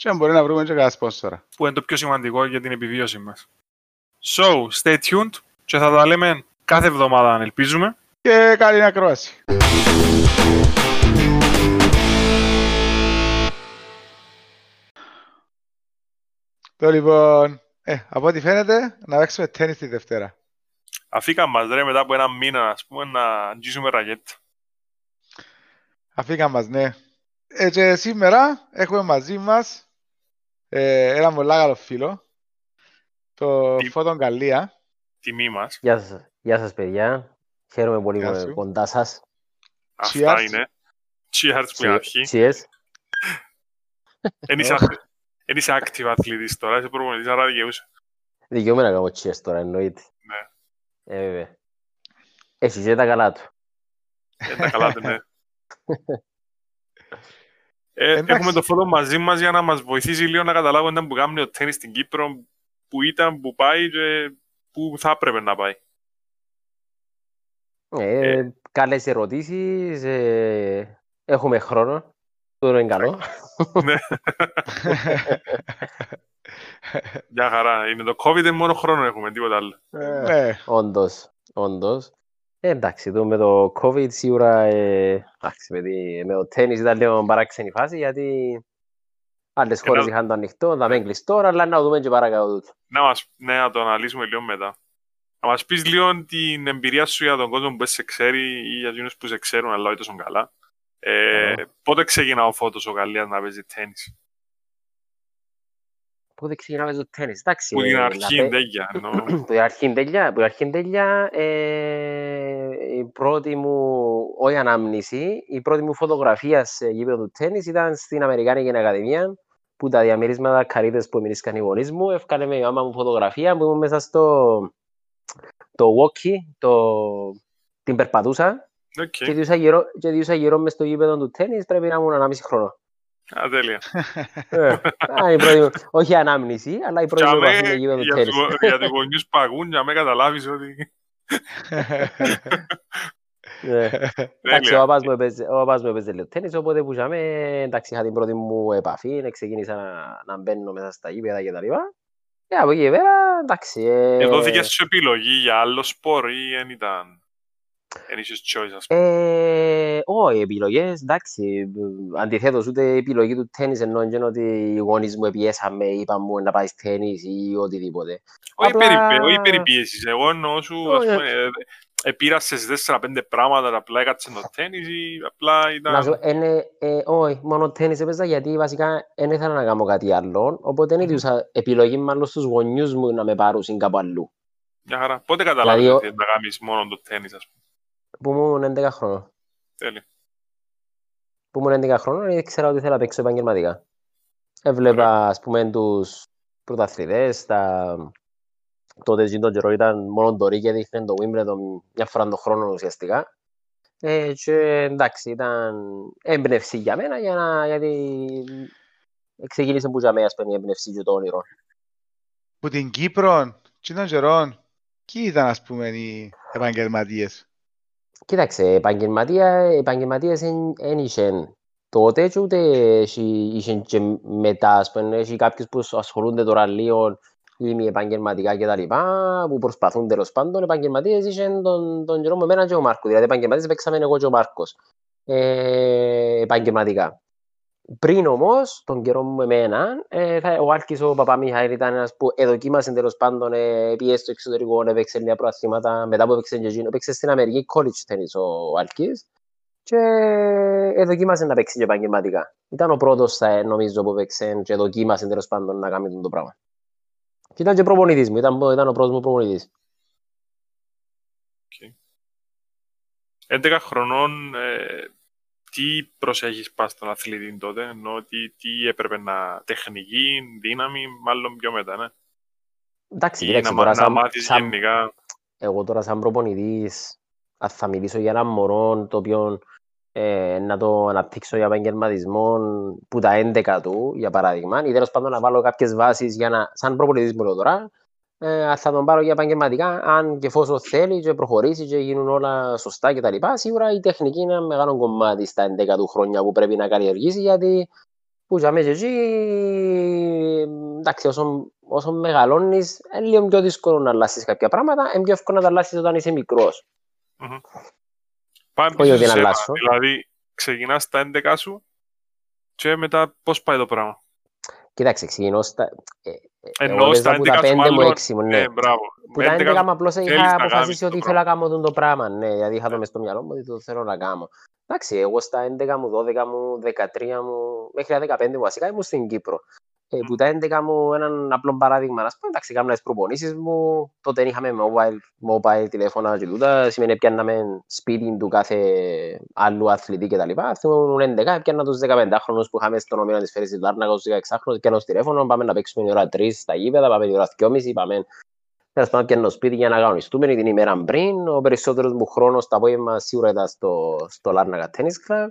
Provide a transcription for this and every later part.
Και αν μπορεί να βρούμε και κανένα σπόνσορα. Που είναι το πιο σημαντικό για την επιβίωση μας. So, stay tuned και θα τα λέμε κάθε εβδομάδα αν ελπίζουμε. Και καλή ακρόαση. Το λοιπόν, ε, από ό,τι φαίνεται, να παίξουμε τέννις τη Δευτέρα. Αφήκα μας ρε μετά από ένα μήνα, ας πούμε, να αγγίσουμε ραγέτα. Αφήκα μας, ναι. Ε, και σήμερα έχουμε μαζί μας ε, ένα πολύ καλό φίλο, το Τι- Φώτον Καλία. Τιμή μας. Γεια σας, γεια σας παιδιά. Χαίρομαι πολύ Γεια που σου. είμαι κοντά σας. Αυτά Cheers. είναι. Cheers που είναι αρχή. Cheers. Εν είσαι- εν είσαι active αθλητής τώρα, είσαι προπονητής, άρα δικαιούσε. Δικαιούμαι να κάνω cheers τώρα, εννοείται. Ναι. Ε, βέβαια. Έχει και τα καλά του. Ε, τα καλά του, ναι. Ε, Εντάξει. έχουμε το φώτο μαζί μας για να μας βοηθήσει λίγο να καταλάβουμε που κάνει ο τέννις στην Κύπρο, που ήταν, που πάει και που θα έπρεπε να πάει. Ε, καλές ερωτήσεις. Ε, έχουμε χρόνο. Τώρα είναι καλό. Ναι. Μια χαρά. Είναι το COVID, είναι μόνο χρόνο έχουμε, τίποτα άλλο. Ε, ναι, Όντως, όντως. Ε, εντάξει, το με το COVID σίγουρα, ε, εντάξει, με, τη- με το τέννις ήταν λίγο παράξενη φάση, γιατί άλλες Ε, χώρες να- είχαν το ανοιχτό, θα με κλειστό, αλλά να δούμε και παρακάτω τούτο. Να μας, ναι, να το αναλύσουμε λίγο μετά. Να μας πεις λίγο την εμπειρία σου για τον κόσμο που δεν σε ξέρει ή για εκείνους που σε ξέρουν αλλά όχι τόσο καλά. Ε, Καλά. πότε ξεκινά ο Φώτος ο Γαλλίας να παίζει τέννις. Πότε ξεκινάμε το τέννις, εντάξει. Που την ε, αρχή να πέ- τέλεια. εννοώ. Που την αρχή τέλεια, που την αρχή τέλεια, ε, η πρώτη μου, όχι ανάμνηση, η πρώτη μου φωτογραφία σε γήπεδο του τέννις ήταν στην Αμερικάνικη Ακαδημία, που τα διαμερίσματα καρύδες που εμεινήσκαν οι γονείς μου, έφκανε με η μάμα μου φωτογραφία που ήμουν μέσα στο το walkie, το, την περπατούσα Οκ. και διούσα γύρω, και διούσα γύρω μες στο γήπεδο του τέννις, πρέπει να ήμουν 1,5 χρόνο. Α, τέλεια. Ε, α, η πρώτη μου- όχι ανάμνηση, αλλά η πρώτη Για μου με, επαφή με γήπεδο τους για τέννις. τους- για τους γονιούς που ακούν, για με καταλάβεις ότι... Ε. Εντάξει, Τέλεια. ο παπάς μου έπαιζε, ο παπάς μου έπαιζε λίγο τέννις, οπότε που είχαμε, εντάξει, είχα την πρώτη μου επαφή, ε, ξεκίνησα να, να μπαίνω μέσα στα γήπεδα και τα λοιπά. Και από εκεί και πέρα, εντάξει. ε, Εδώ δίκες σου επιλογή για άλλο σπορ ή δεν ήταν... Ε, όχι, επιλογές, εντάξει. ε, Αντιθέτως, ούτε η επιλογή του τέννις εννοώ και ότι οι γονείς μου επιέσαμε, είπαν μου να πάεις τέννις ή οτιδήποτε. Όχι απλά- περιπέ- όχι περιπίεσης. Εγώ εννοώ σου, ας Όχι. πούμε, ε, ε, πήρασες 4-5 πράγματα, απλά έκατσες το τέννις ή απλά ήταν... Να σου, είναι, ε, όχι, μόνο τέννις έπαιζα γιατί βασικά δεν ήθελα να κάνω κάτι άλλο, οπότε δεν έδιωσα επιλογή μάλλον στους γονιούς μου να με πάρουν κάπου αλλού. Μια χαρά. Πότε καταλάβεις Δηλαδή, ότι θες να κάνεις μόνο το τέννις, ας πούμε; Που ήμουν 11 χρόνων. Τέλεια. Που ήμουν 11 χρόνων ήξερα ότι ήθελα να παίξω επαγγελματικά. Έβλεπα, ας πούμε, τους πρωταθλητές, τα... τότε εκείνο τον καιρό ήταν μόνο το Ρί και δείχνε το Wimbledon μια φορά τον χρόνο ουσιαστικά. Ε, και εντάξει, ήταν έμπνευση για μένα, για να, γιατί ξεκίνησε που για μένα, ας πούμε, η έμπνευση και το όνειρο. Που την Κύπρο, και των καιρών, ποιοι ήταν ας πούμε οι επαγγελματίες; Κοίταξε, επαγγελματία, επαγγελματίες δεν είχαν τότε και ούτε έχει- είχαν και μετά, ας πούμε, έχει κάποιους που ασχολούνται τώρα λίγο ή μη επαγγελματικά και τα λοιπά, που προσπαθούν τέλος πάντων, επαγγελματίες είχαν τον, τον καιρό με εμένα και ο Μάρκος, δηλαδή επαγγελματίες παίξαμε εγώ και ο Μάρκος, ε, επαγγελματικά. Πριν όμως, τον καιρό μου με εμένα, ε, θα, ο Άλκης ο Παπαμιχαήλ ήταν ένας που εδοκίμασε τέλος πάντων, ε, πήγε στο εξωτερικό, έπαιξε λίγα προαθλήματα, μετά που έπαιξε και εκείνο, έπαιξε στην Αμερική college tennis ο Άλκης και εδοκίμασε να παίξει και επαγγελματικά. Ήταν ο πρώτος, θα, νομίζω, που έπαιξε και δοκίμασε τέλος πάντων να κάνει το πράγμα. Και ήταν και προπονητής μου, ήταν, ήταν ο πρώτος μου προπονητής. 11 χρονών, ε, τι προσέχεις πας στον αθλητή τότε, ενώ τι, τι έπρεπε να τεχνική, δύναμη, μάλλον πιο μετά, ναι. Εντάξει, Ή κοίταξε, να, τώρα να σαν, μάθεις σαν, γενικά. εγώ τώρα σαν προπονητής, αν θα μιλήσω για ένα μωρό το οποίο ε, να το αναπτύξω για επαγγελματισμό που τα 11 του, για παράδειγμα, ή τέλος πάντων να βάλω κάποιες βάσεις για να, σαν προπονητής μου λέω τώρα, ε, θα τον πάρω για επαγγελματικά, αν και εφόσον θέλει και προχωρήσει και γίνουν όλα σωστά κτλ. Σίγουρα η τεχνική είναι ένα μεγάλο κομμάτι στα 11 του χρόνια που πρέπει να καλλιεργήσει, γιατί που για μέσα εκεί, εντάξει, όσο, όσο μεγαλώνεις, είναι λίγο πιο δύσκολο να αλλάσεις κάποια πράγματα, είναι πιο εύκολο να τα αλλάσεις όταν είσαι μικρός. Πάμε Όχι πίσω ότι σε να σένα. αλλάσω. Δηλαδή, ξεκινάς στα 11 σου και μετά πώς πάει το πράγμα; Κοίταξε, ξεκινώ στα... ε, ε, Εννοώ εγώ έπαιζα στα που τα 11 σου 5 μου, μάλλον, 6 μου, ναι. Ναι, μπράβο. Που τα 11 μου απλώς θέλεις είχα να αποφασίσει κάνεις το ότι θέλω να κάνω αυτό το πράγμα, ναι, γιατί είχα το μες στο μυαλό μου ότι το θέλω να κάνω. Εντάξει, εγώ στα 11 μου, 12 μου, 13 μου, μέχρι τα 15 μου βασικά ήμουν στην Κύπρο. Ε, που τα 11 μου, έναν απλό παράδειγμα, να πούμε, εντάξει, κάνουμε τις προπονήσεις μου, τότε είχαμε mobile, mobile τηλέφωνα και τούτα, σημαίνει πιάνναμε σπίτι του κάθε άλλου αθλητή και τα λοιπά. Θυμούμουν 11, πιάννα τους 15χρονους που είχαμε στον ομίλο της Φέρης της Λάρνακα, τους 16χρονους, πιάνω στο τηλέφωνο, πάμε να παίξουμε η ώρα 3 στα γήπεδα, πάμε η ώρα 2.30, πάμε Τέλος πάντων, πιάνω σπίτι για να αγωνιστούμε την ημέρα πριν. Ο περισσότερος μου χρόνος το απόγευμα σίγουρα ήταν στο, στο Λάρνακα Tennis Club.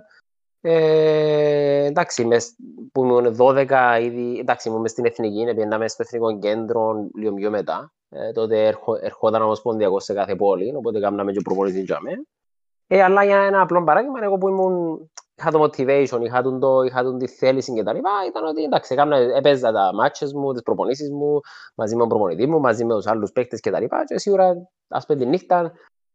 Ε, εντάξει, μες, που ήμουν 12 ήδη, εντάξει, ήμουν μες στην Εθνική, πήγαμε στο Εθνικό Κέντρο λίγο πιο μετά. Ε, τότε ερχο, ερχόταν ομοσπονδιακό σε κάθε πόλη, οπότε κάναμε και προπονήσεις για μένα. Ε, αλλά για ένα απλό παράδειγμα, εγώ που ήμουν, είχα το motivation, είχα, τον το, είχα τον τη θέληση και τα λοιπά, ήταν ότι εντάξει, έκανα, έπαιζα τα matches μου, τις προπονήσεις μου, μαζί με τον προπονητή μου, μαζί με τους άλλους παίκτες και τα λοιπά και σίγουρα, ας πούμε, τη νύχτα,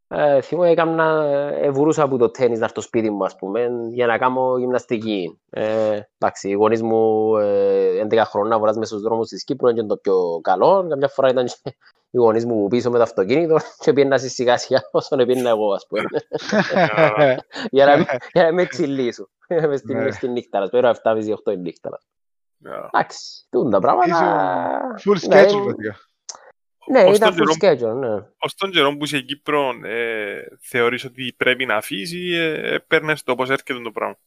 ε, θυμώ, έκανα, ε, βουρούσα από το τέννις να έρθω στο σπίτι μου, ας πούμε, για να κάνω γυμναστική. Ε, εντάξει, οι γονείς μου, ε, 11 χρόνια, βοράς μέσα στους δρόμους της Κύπρου, είναι το πιο καλό. Καμιά φορά ήταν και οι γονείς μου πίσω με το αυτοκίνητο και πήγαινα σιγά σιγά όσο πήγαινα εγώ, ας πούμε. για, να, για να με ξυλίσω. Μες στην, Ναι. μες στην νύχτα, ας πούμε, 7.30-8 η νύχτα. Yeah. Εντάξει, τούν τα πράγματα. Full Ναι, schedule, βασικά. Ναι, Ως ήταν τον full schedule, ναι. Ως τον καιρό που είσαι Κύπρο, ε, θεωρείς ότι πρέπει να αφήσει ή ε, παίρνεις το όπως έρχεται το πράγμα.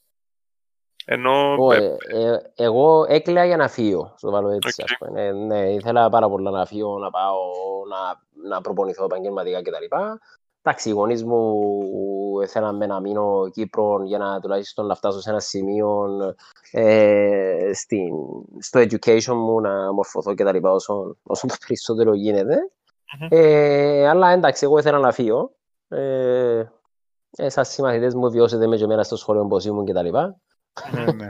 Ενώ Εγώ, ε, ε, ε, εγώ έκλαια για να φύγω, στο βάλω έτσι, Οκ. ας πούμε. Ναι, ναι, ήθελα πάρα πολλά να φύγω, να πάω, να, να προπονηθώ επαγγελματικά κτλ. Εντάξει, οι γονείς μου θέλαν να μείνω Κύπρο για να τουλάχιστον να φτάσω σε ένα σημείο ε, στην, στο education μου να μορφωθώ κτλ. Όσο, όσο το περισσότερο γίνεται. Μμμ. Ε, αλλά εντάξει, εγώ ήθελα να φύγω. Ε, ε, σαν συμμαθητές μου βιώσετε με και εμένα στο σχολείο πώς ήμουν κτλ. Ναι, ναι.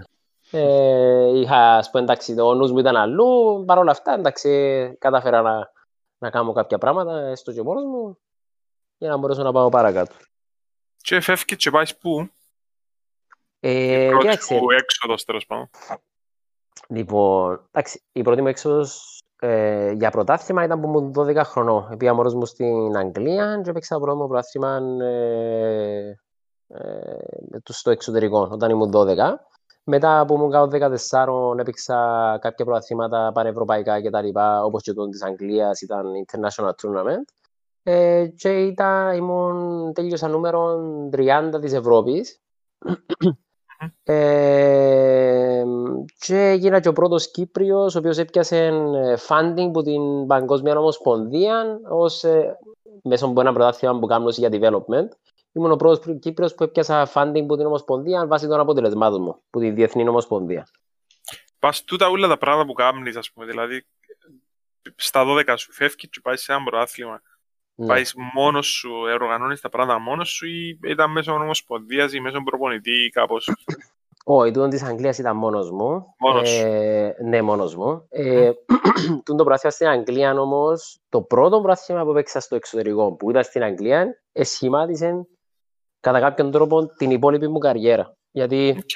Ε, είχα, ας πούμε, εντάξει, ο νους μου ήταν αλλού. Παρ' όλα αυτά, εντάξει, κατάφερα να, να κάνω κάποια πράγματα, έστω και μόνος μου, για να μπορέσω να πάω παρακάτω. και φεύγεις και πάεις πού, Ε, η πρώτη κοίταξε, σου έξοδος τέλος πάντων. λοιπόν, εντάξει, η πρώτη μου έξοδος ε, για πρωτάθλημα ήταν που ήμουν 12 χρονών. Πήγα μόνος μου στην Αγγλία και έπαιξα το πρώτο μου πρωτάθλημα ε, ε, του- στο εξωτερικό, όταν ήμουν 12. Μετά που ήμουν κάτω 14, έπαιξα κάποια πρωταθλήματα πανευρωπαϊκά και τα λοιπά, όπως και το της Αγγλίας, ήταν International Tournament. Ε, και ήταν, ήμουν, τέλειωσα νούμερο 30 της Ευρώπης. Ε, και έγινα και ο πρώτος Κύπριος, ο οποίος έπιασε ε, funding από την Παγκόσμια Ομοσπονδία ως ε, μέσω από ένα πρωτάθλημα που κάνω για development. Ήμουν ο πρώτος Κύπριος που έπιασα funding από την Ομοσπονδία βάσει των αποτελεσμάτων μου, από τη Διεθνή Ομοσπονδία. Πας τούτα όλα τα πράγματα που κάνεις, ας πούμε, δηλαδή στα 12 σου φεύγεις και πάεις σε ένα πρωτάθλημα. Ναι. Πάεις μόνος σου, οργανώνεις τα πράγματα μόνος σου ή ήταν μέσω ομοσπονδίας ή μέσω προπονητή ή κάπως; Όχι, τούτο της Αγγλίας ήταν μόνος μου. Μόνος σου. Ε, ναι, μόνος μου. Ε, τούτο το πρωτάθλημα στην Αγγλία όμως, το πρώτο πρωτάθλημα που έπαιξα στο εξωτερικό που ήταν στην Αγγλία, εσχημάτισε κατά κάποιον τρόπο την υπόλοιπη μου καριέρα. Γιατί Οκ.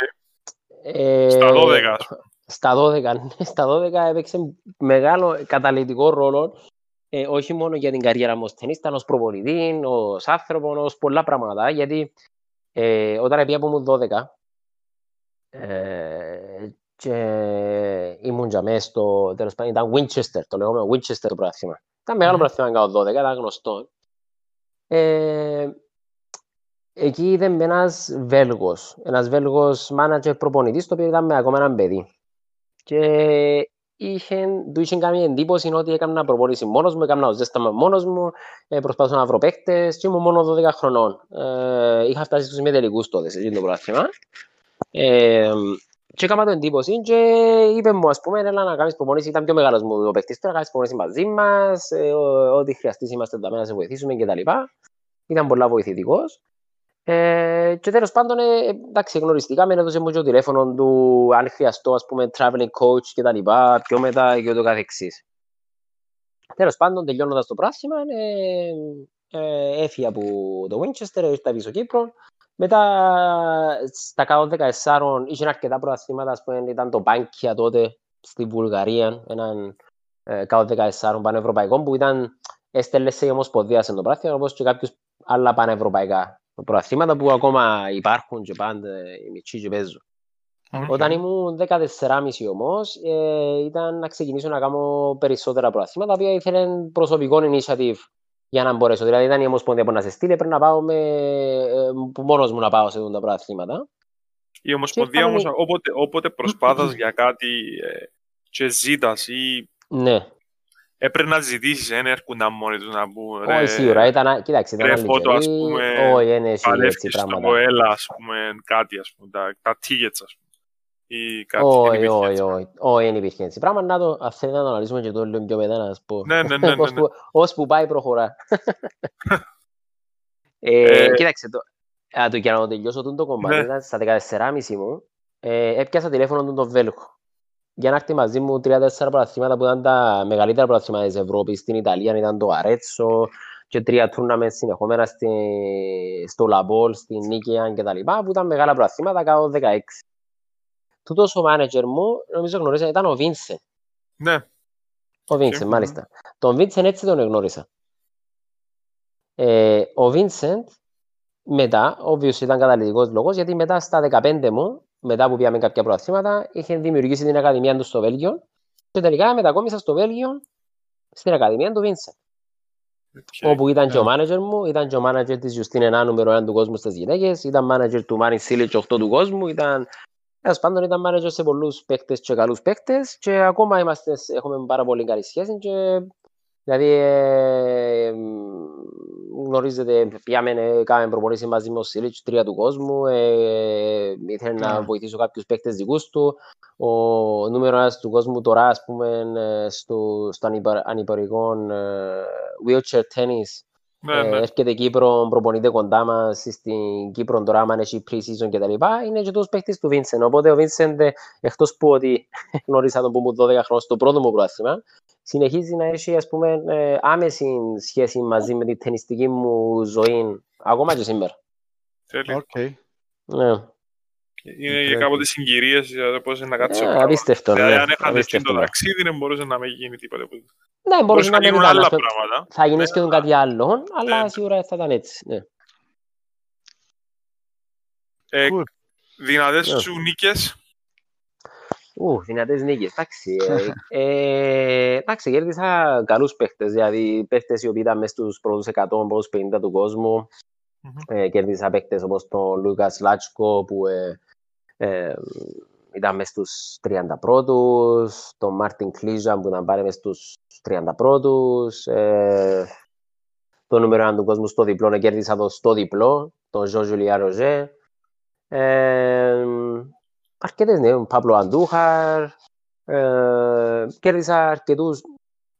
ε, Στα 12, ας πούμε. Στα 12, ναι, στα 12 έπαιξε μεγάλο καταλυτικό ρόλο ε, όχι μόνο για την καριέρα μου ως ταινίστα, ως προπονητή, ως άνθρωπο, ως πολλά πράγματα, γιατί ε, όταν πήγα που ήμουν 12 ε, και ήμουν για μέσα στο, τέλος πάντων, ήταν Winchester, το λεγόμενο Winchester το πράθυμα. Ήταν μεγάλο Μμμ. πράθυμα κάτω 12, ήταν γνωστό. Ε, εκεί είδε με ένας Βέλγος, ένας Βέλγος μάνατζερ προπονητής, το οποίο ήταν με ακόμα έναν παιδί. Και είχε, του είχε κάνει εντύπωση ότι έκανα προπονήσει μόνος μου, έκανα ζέσταμα μόνος μου, ε, προσπαθούσα να βρω παίκτες και ήμουν μόνο 12 χρονών. Ε, είχα φτάσει στους μετελικούς τότε σε το πρόθυμα. Ε, και έκανα το εντύπωση και είπε μου, ας πούμε, έλα να κάνεις προπονήσεις, ήταν πιο μεγάλος μου ο παίκτης, τώρα κάνεις προπονήσεις μαζί μας, ε, ό,τι χρειαστείς είμαστε εδώ να σε βοηθήσουμε κτλ. Ήταν πολλά βοηθητικός. Ε, και τέλος πάντων, ε, εντάξει, γνωριστήκαμε, έδωσε μου και το τηλέφωνο του, αν χρειαστώ, ας πούμε, traveling coach και τα λοιπά, πιο μετά και ούτω καθεξής. Τέλος πάντων, τελειώνοντας το πράσιμα, ε, ε, έφυγε από το Winchester, ήρθα πίσω Κύπρος. Μετά, στα κάτω 14, είχε αρκετά προαθήματα, ας πούμε, ήταν το Bankia τότε, στη Βουλγαρία, έναν ε, κάτω 14 πανευρωπαϊκό, που ήταν έστελε σε ομοσπονδία σε το πράσινο, όπως και κάποιους άλλα πανευρωπαϊκά προαθήματα που ακόμα υπάρχουν και πάντα οι μητσοί και παίζουν. Okay. Όταν ήμουν 14,5 όμως, ε, ήταν να ξεκινήσω να κάνω περισσότερα προαθήματα, τα οποία ήθελε προσωπικό initiative για να μπορέσω. Δηλαδή, ήταν η Ομοσπονδία που να σε στείλει, πρέπει να πάω με, ε, μόνος μου να πάω σε αυτά τα προαθήματα. Η Ομοσπονδία όμως, όποτε, όποτε προσπάθας για κάτι ε, και ζήτας ή ναι έπρεπε να ζητήσεις, δεν έρχονταν μόνοι τους να πούν Όχι, σίγουρα, ήταν, κοίταξε, ήταν ρε φώτο, ας πούμε, όχι, είναι έτσι πράγματα. στο ΕΛΑ, ας πούμε, κάτι, ας πούμε, τα, τα tickets, ας πούμε. Ή κάτι, όχι, όχι, όχι, όχι, δεν υπήρχε έτσι. Πράγμα να το, αν θέλει να το αναλύσουμε και το λίγο πιο μετά, να πω. Ναι, ναι, ναι, ναι. Ως που πάει προχωρά. ε, κοίταξε, το, α, το, για να το τελειώσω το κομμάτι, ναι. στα 14.30 μου, ε, έπιασα τηλέφωνο του τον Βέλγο για να έρθει μαζί μου τρία-τέσσερα πρωταθλήματα που ήταν τα μεγαλύτερα πρωταθλήματα της Ευρώπης. Στην Ιταλία ήταν το Αρέτσο και τρία τούρναμεντ συνεχόμενα στη, στο Λαμπόλ, στην Νίκαια και τα λοιπά, που ήταν μεγάλα πρωταθλήματα κάτω 16. Τούτος ο μάνετζερ μου, νομίζω γνωρίζα, ήταν ο Βίνσεν. Ναι. Ο Βίνσεν, μάλιστα. Τον Βίνσεν έτσι τον γνώρισα. Ε, ο Βίνσεν μετά, obviously ήταν καταλητικός λόγος, γιατί μετά στα 15 μου μετά που πήγαμε κάποια προαθήματα, είχε δημιουργήσει την Ακαδημία του στο Βέλγιο και τελικά μετακόμισα στο Βέλγιο στην Ακαδημία του Βίνσεν. Okay. Όπου ήταν yeah. και ο μάνατζερ μου, ήταν και ο μάνατζερ της Justine Ένα νούμερο 1 του κόσμου στις γυναίκες, ήταν μάνατζερ του Μάριν Σίλιτς 8 του κόσμου, ήταν Έως πάντων ήταν μάνατζερ σε πολλούς παίκτες και καλούς παίκτες και ακόμα είμαστε, έχουμε πάρα πολύ καλή σχέση και δηλαδή ε, γνωρίζετε, πήγαμε, κάναμε προπονήσεις μαζί με ο Σίλιτς, τρία του κόσμου, ε, ήθελε να ναι. βοηθήσω κάποιους παίκτες δικούς του. Ο νούμερο ένας του κόσμου τώρα, ας πούμε, ε, στο, στο ανυπαρικό ε, wheelchair tennis, ναι, ναι. έρχεται Κύπρο, προπονείται κοντά μας στην Κύπρο τώρα, αν έχει pre-season και τα λοιπά, είναι και τους παίκτες του Βίνσεν. Οπότε ο Βίνσεν, εκτός που ότι γνώρισα τον που μου 12 χρόνια στο πρώτο μου πρόθυμα, συνεχίζει να έχει ας πούμε, ε, άμεση σχέση μαζί με την ταινιστική μου ζωή ακόμα και σήμερα. Τέλειο. Okay. Ναι. Είναι για κάποτε συγκυρίες για το πώς να κάτσω. Yeah, απίστευτο. Δηλαδή, αν έχατε το ταξίδι, δεν μπορούσε να μην γίνει τίποτα. Ναι, μπορούσε να γίνει άλλα πράγματα. Θα γίνεις και κάτι άλλο, αλλά σίγουρα θα ήταν έτσι. Ναι. Ε, δυνατές σου νίκες Ου, δυνατές νίκες, εντάξει. Ε, ε, εντάξει, κέρδισα καλούς παίχτες, δηλαδή παίχτες οι οποίοι ήταν μέσα στους πρώτους 100, πρώτους 50 του κόσμου. Ε, κέρδισα παίχτες όπως τον Λούκας Λάτσκο που ε, ε, ήταν μέσα στους 30 πρώτους, τον Μάρτιν Κλίζα που ήταν πάλι μέσα στους 30 πρώτους, ε, το νούμερο 1 του κόσμου στο διπλό, να κέρδισα το στο διπλό, τον Ζω Ζουλιά Ροζέ. Ε, αρκετές ναι, ο Παύλο Αντούχαρ, ε, κέρδισα αρκετούς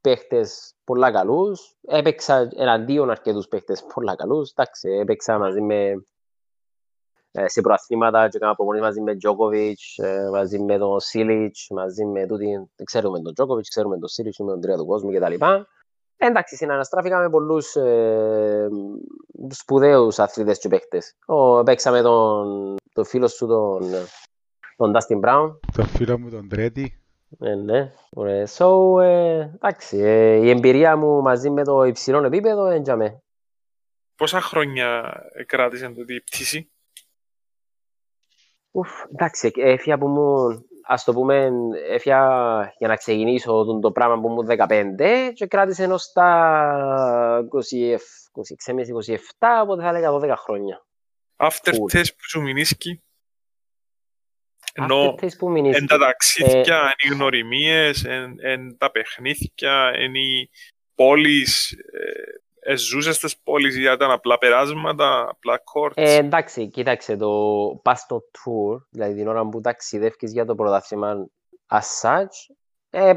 παίχτες πολλά καλούς, έπαιξα εναντίον αρκετούς παίχτες πολλά καλούς, εντάξει, έπαιξα μαζί με ε, σε προαθλήματα και έκανα προπονήσεις μαζί με Τζόκοβιτς, ε, μαζί με τον Σίλιτς, μαζί με τούτη, ξέρουμε τον Τζόκοβιτς, ξέρουμε τον Σίλιτς, με τον τρία του κόσμου κτλ. Εντάξει, συναναστράφηκα με πολλούς ε, σπουδαίους αθλητές και παίχτες. Ο, παίξαμε τον, τον φίλο σου, τον, τον Dustin Brown. Το φίλο μου τον Τρέτη. Ε, ναι, ωραία. So, ε, εντάξει, ε, η εμπειρία μου μαζί με το υψηλό επίπεδο έντιαμε. Πόσα χρόνια κράτησες αυτή η πτήση; Ουφ, εντάξει, έφυγα που μου, ας το πούμε, έφυγα για να ξεκινήσω το πράγμα που μου 15 και κράτησε ενώ στα 26-27, οπότε θα έλεγα 12 χρόνια. Aftertaste που σου μηνίσκει. Ενώ Aftertaste που μηνίσκει. εν τα ταξίδια, Ε, εν οι γνωριμίες, εν, εν τα παιχνίδια, εν οι πόλεις, ε, ε, ζούσες στις πόλεις ή ήταν απλά περάσματα, απλά courts. Ε, εντάξει, κοίταξε, το πας στο tour, δηλαδή την ώρα που ταξιδεύεις για το πρωτάθλημα as such, ε,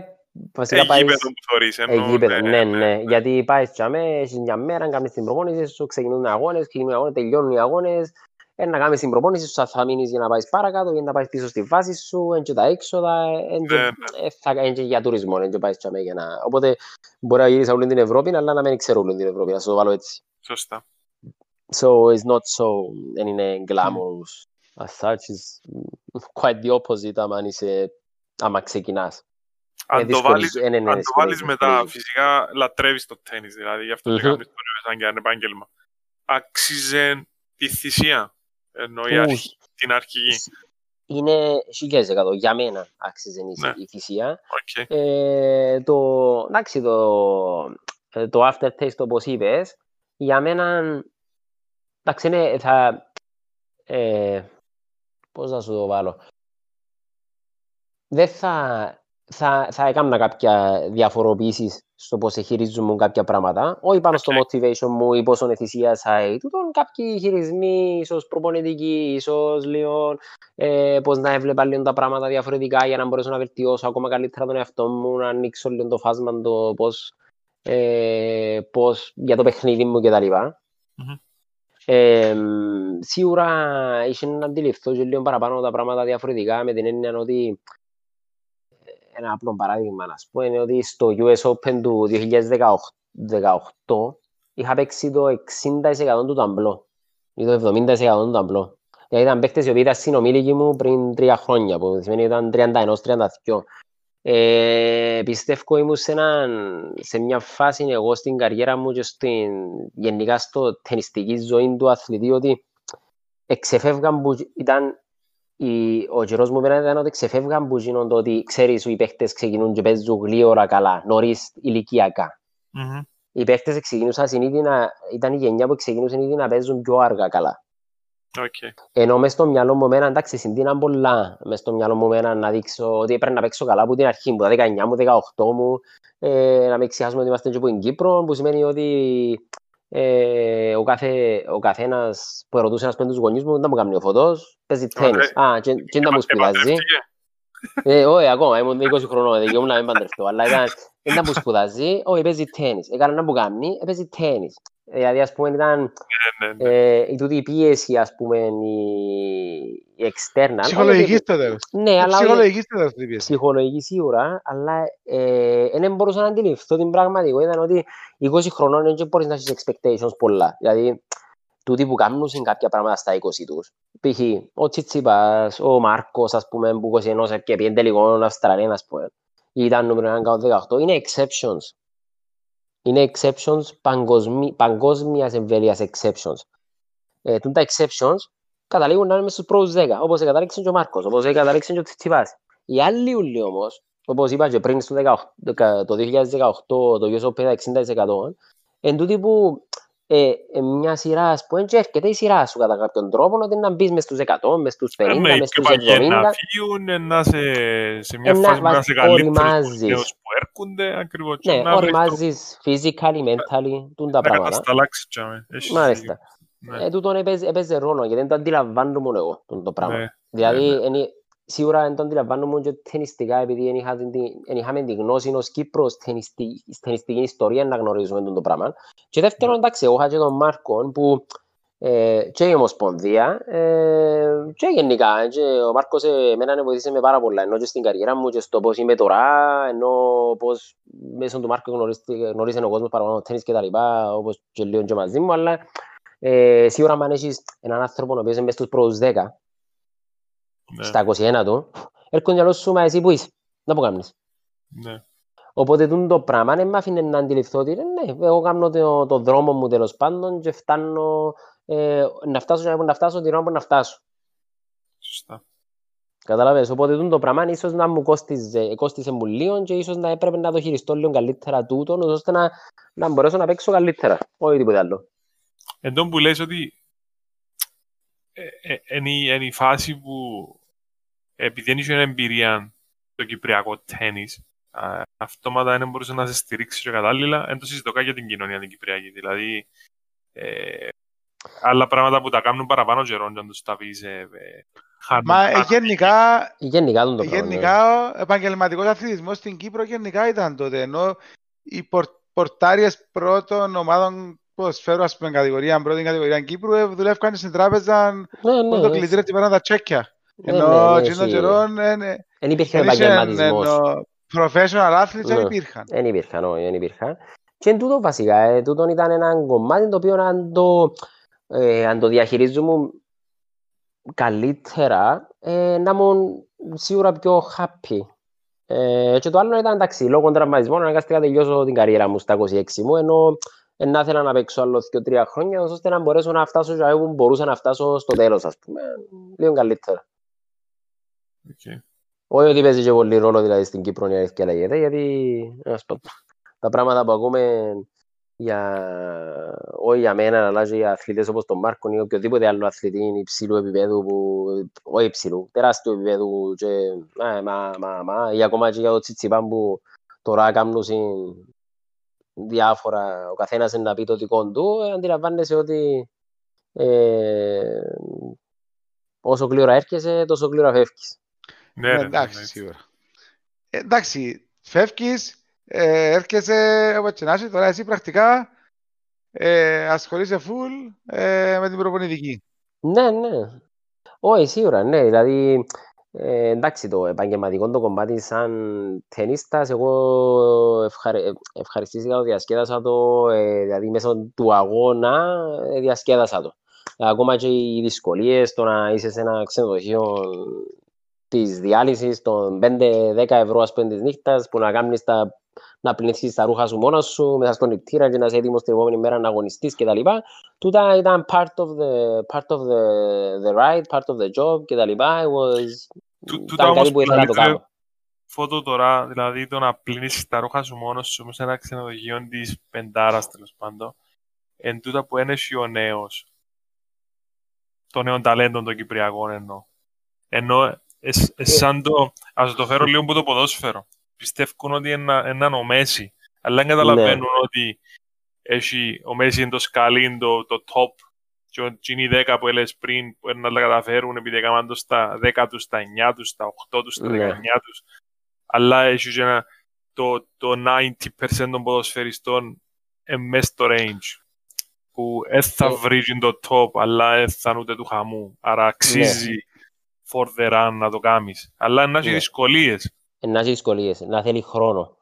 βασικά ε, πάεις... γήπεδο που θωρείς, Ε, εννοώ, γήπεδο, ναι, ναι, γιατί πάεις τσάμε, έχεις μια μέρα, κάνεις την προπόνηση σου, ξεκινούν οι αγώνες, ξεκινούν οι αγώνες, τελειώνουν οι αγώνες, ε, να κάνεις την προπόνηση σου, θα μείνεις για να πάεις παρακάτω, για να πάεις πίσω στη βάση σου, εν και τα έξοδα, εν και, Ναι, ε, θα, εν και για τουρισμό, εν και πάεις τσάμε για να... Οπότε μπορεί να γυρίσεις όλη την Ευρώπη, αλλά να μην ξέρω όλη την Ευρώπη, να σου το βάλω έτσι. Σωστά. So it's not so, δεν είναι glamorous as such, it's quite the opposite άμα είσαι, άμα ξεκινάς. Αν Ε, το δύσκολη- βάλεις, ε, ναι, ναι, αν το δύσκολη, βάλεις δύσκολη. μετά, φυσικά λατρεύεις το τέννις, δηλαδή γι' αυτό Μμμ. και κάνεις το σαν και ένα επάγγελμα. Άξιζε τη θυσία, ενώ η Ου, αρχή, την αρχική. είναι χιλιάδες εκατό. Για μένα άξιζε η, Ναι. η θυσία. Οκ. Ε, το, εντάξει, το, ε, το aftertaste, όπως είπες, για μένα, εντάξει, είναι, θα, ε, πώς να σου το βάλω, δεν θα, θα, θα έκανα κάποια διαφοροποιήσεις στο πώς χειρίζομαι κάποια πράγματα. Όχι πάνω στο OK. motivation μου ή πόσο ενθουσίασα ή τούτον κάποιοι χειρισμοί, ίσως προπονητικοί, ίσως λίγο ε, πώς να έβλεπα λίγο τα πράγματα διαφορετικά για να μπορέσω να βελτιώσω ακόμα καλύτερα τον εαυτό μου, να ανοίξω λίγο το φάσμα το πώς, ε, πώς για το παιχνίδι μου κτλ. Μμμ. Ε, μ, σίγουρα είχε να αντιληφθώ και λίγο παραπάνω τα πράγματα διαφορετικά με την έννοια ότι ένα απλό παράδειγμα να σου πω είναι ότι στο US Open του 2018 είχα παίξει το 60% του ταμπλό ή το 70% του ταμπλό. Δηλαδή ήταν παίκτες οι οποίοι ήταν συνομήλικοι μου πριν τρία χρόνια, που σημαίνει ότι ήταν 31-32. Ε, πιστεύω ήμουν σε, έναν, σε μια φάση εγώ στην καριέρα μου και στην, γενικά στο ταινιστική ζωή του αθλητή ότι εξεφεύγαν που ήταν η, ο καιρός μου πέραν ήταν ότι ξεφεύγαν που γίνονται ότι ξέρεις οι παίχτες ξεκινούν και παίζουν γλήορα καλά, νωρίς ηλικιακά. Μμμ. Οι παίχτες ξεκινούσαν συνήθι να, ήταν η γενιά που ξεκινούσαν ήδη να παίζουν πιο αργά καλά. Οκ. Ενώ μες στο μυαλό μου εμένα, εντάξει, συντείναν πολλά. Μες στο μυαλό μου εμένα να δείξω ότι πρέπει να παίξω καλά από την αρχή μου, τα 19 μου, 18 μου, ε, να μην ξεχάσουμε ότι είμαστε και από την Κύπρο, που σημαίνει ότι ε, ο, κάθε, ο καθένας που ρωτούσε ένας πέντους τους γονείς μου, δεν μου κάνει ο φωτός, παίζει τέννις. Α, και, και δεν μου σπουδάζει. Επαντρεύτηκε. Ε, όχι, ακόμα, ήμουν 20 χρονών, δικαιούμαι να μην παντρευτώ, αλλά ήταν, ήταν που σπουδάζει, όχι, παίζει τέννις. Έκανα να που κάνει, ε, παίζει τέννις. Ε, Δηλαδή, ας πούμε, ήταν Ναι, ναι, ναι. ε, η τούτη η πίεση, ας πούμε, η, η external. Ψυχολογική όχι, στο τέλος. Ναι, αλλά όχι- Ψυχολογική στο τέλος την πίεση. ψυχολογική σίγουρα, αλλά ε, δεν μπορούσα να αντιληφθώ την πραγματικότητα ότι 20 χρονών δεν μπορείς να έχεις expectations πολλά. Δηλαδή, τούτοι που κάνουν σε κάποια πράγματα στα 20 τους. Π.χ. ο Τσιτσίπας, ο Μάρκος, ας πούμε, που 21 και πήγαινε τελικό Αυστραλία, ας πούμε, ή ήταν νούμερο 1 κάτω 18, είναι exceptions. Είναι exceptions παγκοσμί, παγκόσμιας εμβέλειας exceptions. Ε, τούν τα exceptions καταλήγουν να είναι μες στους πρώτους 10, όπως κατάληξε και ο Μάρκος, όπως κατάληξε και ο Τσιτσίπας. Οι άλλοι ούλοι όμως, όπως είπα και πριν στο 18, δεκα- το 2018, το US Open τα 60%, εν τούτοι που ε, ε, μια σειρά, ας πούμε, και έρχεται η σειρά σου κατά κάποιον τρόπο, ότι να μπεις μες στους 100, μες στους 50, Ε, με μες πιο στους παγιές 70. να φύγουν, ε, να σε, σε μια Ε, να φάση που να βάζ- είσαι καλύτερος οριμάζεις. από τους που έρχονται, ακριβώς. και Ναι, να βρεις οριμάζεις physically, mentally, τούν τα τρόπο να πράγματα. κατασταλάξεις, τζάμε. Έχεις Μάλιστα. δίκιο. Ναι. Ε, τούτον έπαιζε, έπαιζε ρόλο, γιατί δεν το αντιλαμβάνομαι εγώ τούτο το πράγμα. Ναι, Δηλαδή, ναι. είναι- σίγουρα δεν το αντιλαμβάνομαι και ταινιστικά, επειδή δεν είχα την- την- δεν είχαμε την γνώση ως Κύπρος ταινιστη- ταινιστική ιστορία να γνωρίζουμε τούτο το πράγμα. Και δεύτερον, Ναι. εντάξει, εγώ είχα και τον Μάρκο που ε, και η Ομοσπονδία ε, και γενικά και ο Μάρκος ε, εμένα με βοήθησε με πάρα πολλά ενώ και στην καριέρα μου και στο πώς είμαι τώρα ενώ πώς μέσω του Μάρκου γνωρίστηκε- γνώρισε ο κόσμος παραπάνω τέννις και τα λοιπά όπως και λίγο και μαζί μου αλλά ε, σίγουρα αν έχεις έναν άνθρωπο ο οποίος είναι μες στους πρώτους 10 Ναι, στα 21 του, έρχονται άλλο σου, μα εσύ που είσαι, να που κάνεις. ναι. Οπότε τούτο το πράγμα δεν με άφηνε να αντιληφθώ ότι ναι, εγώ κάνω το, το δρόμο μου τέλος πάντων και φτάνω ε, να φτάσω και να φτάσω την ώρα που να φτάσω. Σωστά. Καταλάβες, οπότε τούτο το πράγμα ίσως να μου κόστιζε, κόστισε μου λίγο και ίσως να έπρεπε να το χειριστώ λίγο καλύτερα τούτο, ώστε να, να μπορέσω να παίξω καλύτερα, όχι τίποτε άλλο. Εν τω που λες ότι είναι η, είναι η φάση που επειδή δεν είχε εμπειρία το κυπριακό τέννις, α, αυτόματα δεν μπορούσε να σε στηρίξει και κατάλληλα, δεν το συζητώ καν για την κοινωνία την κυπριακή. Δηλαδή, ε, άλλα πράγματα που τα κάνουν παραπάνω καιρό να τους τα πεις, ε, ε, χάνουν- Μα ε, χάνουν. γενικά, Γενικά τον το πράγμα. ναι. γενικά ο επαγγελματικός αθλητισμός στην Κύπρο γενικά ήταν τότε, ενώ οι πορ, πορτάριες πρώτων ομάδων ποδοσφαίρου, ας πούμε, κατηγορία, πρώτη κατηγορία Κύπρου, ε, δουλεύκαν στην τράπεζα Ναι, με ναι, το ναι. κλειδί και πέραν τα τσέκια. Ναι, Ενώ ναι, ναι, εκείνων εσύ- καιρών ε, ε, Δεν υπήρχε δεν είχε επαγγελματισμός. ενώ professional athletes δεν Ναι. υπήρχαν. Δεν υπήρχαν, όχι, δεν υπήρχαν. Και εν τούτο βασικά, ε, τούτο ήταν ένα κομμάτι το οποίο αν το, ε, αν το διαχειρίζουμε καλύτερα, ε, να ήμουν σίγουρα πιο happy. Ε, και το άλλο ήταν εντάξει, λόγω τραυματισμών αναγκάστηκα να τελειώσω την καριέρα μου στα 26 μου, ενώ ε, να ήθελα να παίξω άλλο 2-3 χρόνια, ώστε να μπορέσω να φτάσω και όπου μπορούσα να φτάσω στο τέλος, ας πούμε, λίγο καλύτερα. Οκ. Όχι ότι παίζει και πολύ ρόλο δηλαδή στην Κύπρο η αλήθεια λέγεται, γιατί ας πω, τα πράγματα που ακούμε για, όχι για μένα, αλλά και για αθλητές όπως τον Μάρκο ή οποιοδήποτε άλλο αθλητή υψηλού επίπεδου, που, όχι υψηλού, τεράστιου επίπεδου και, α, μα, μα, μα, ή ακόμα και για το Τσιτσιπάν που τώρα κάνουν συν διάφορα, ο καθένας να πει το δικό του, ε, αντιλαμβάνεσαι ότι ε, όσο γλύωρα έρχεσαι, τόσο γλύωρα φεύγεις. Ναι, Ναι, ρε, ναι, εντάξει, ναι. σίγουρα. Ε, εντάξει, φεύγεις, ε, έρχεσαι όπως και να έχει, τώρα εσύ πρακτικά ε, ασχολείσαι full ε, με την προπονητική. Ναι, ναι. Όχι, σίγουρα, ναι. Δηλαδή, ε, εντάξει, το επαγγελματικό το κομμάτι σαν ταινίστας, εγώ ευχαρι... ευχαριστήθηκα το, διασκέδασα το, ε, δηλαδή μέσω του αγώνα ε, διασκέδασα το. Ακόμα και οι δυσκολίες το να είσαι σε ένα ξενοδοχείο της διάλυσης των 5-10 ευρώ ας πούμε της νύχτας που να κάνεις τα να πλυνθείς τα ρούχα σου μόνος σου μέσα στον νηπτήρα και να είσαι έτοιμος την επόμενη μέρα να αγωνιστείς κτλ. Τούτα ήταν part of the, part of the, the ride, part of the job κτλ. It was... Τού- τούτα Ήταν όμως κάτι που που ήθελα να το λέτε, κάνω. Φώτο τώρα, δηλαδή το να πλύνεις τα ρούχα σου μόνος σου σε ένα ξενοδοχείο της πεντάρας τέλος πάντων, εν τούτα που είναι ο νέος, των νέων ταλέντων των Κυπριακών εννοώ. Ενώ εσ, εσ, σαν το, ας το φέρω λίγο από το ποδόσφαιρο. Πιστεύουν ότι είναι έναν ο Μέση, αλλά δεν καταλαβαίνουν ότι έχει, ο Μέση είναι το σκαλί, το, το top, και ο- και είναι οι 10 που έλεγες πριν, που να τα καταφέρουν επειδή έκαναν το στα 10 τους, στα 9 τους, στα 8 τους, στα Ναι. 19 τους. Αλλά έχει και ένα, το, το 90% των ποδοσφαιριστών είναι μέσα στο range. Που δεν θα Ε. βρει το top, αλλά δεν θα είναι ούτε του χαμού. Άρα αξίζει for the run να το κάνεις. Αλλά να έχει Ναι. δυσκολίες. Ε, Να έχει δυσκολίες, να θέλει χρόνο.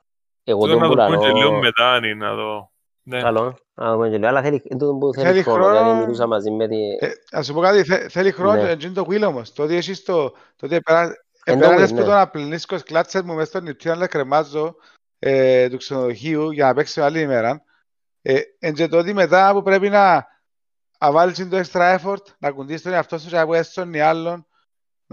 Εγώ Θέλω τον να το πουλάνω... πω και λίγο μετά, είναι, να το... Ναι. Καλό, να δούμε και λίγο, αλλά θέλει, εν τούτο που θέλει, Θέλει χρόνο. χρόνο. Δηλαδή μιλούσα μαζί με τη... Ε, ας σου πω κάτι, θε- θέλει χρόνο Ναι. και είναι το wheel όμως. Το ότι έχεις το, το ότι επερα- Εν το επέρασες wheel, που ναι. το να πλυνίσκω κλάτσερ μου μέσα στο νηπτήρα να κρεμάζω ε, του ξενοδοχείου για να παίξει άλλη ημέρα. Ε, εν και το ότι μετά που πρέπει να, να βάλεις το extra effort, να κουντήσεις τον εαυτό σου και να βγάλεις τον ή άλλον,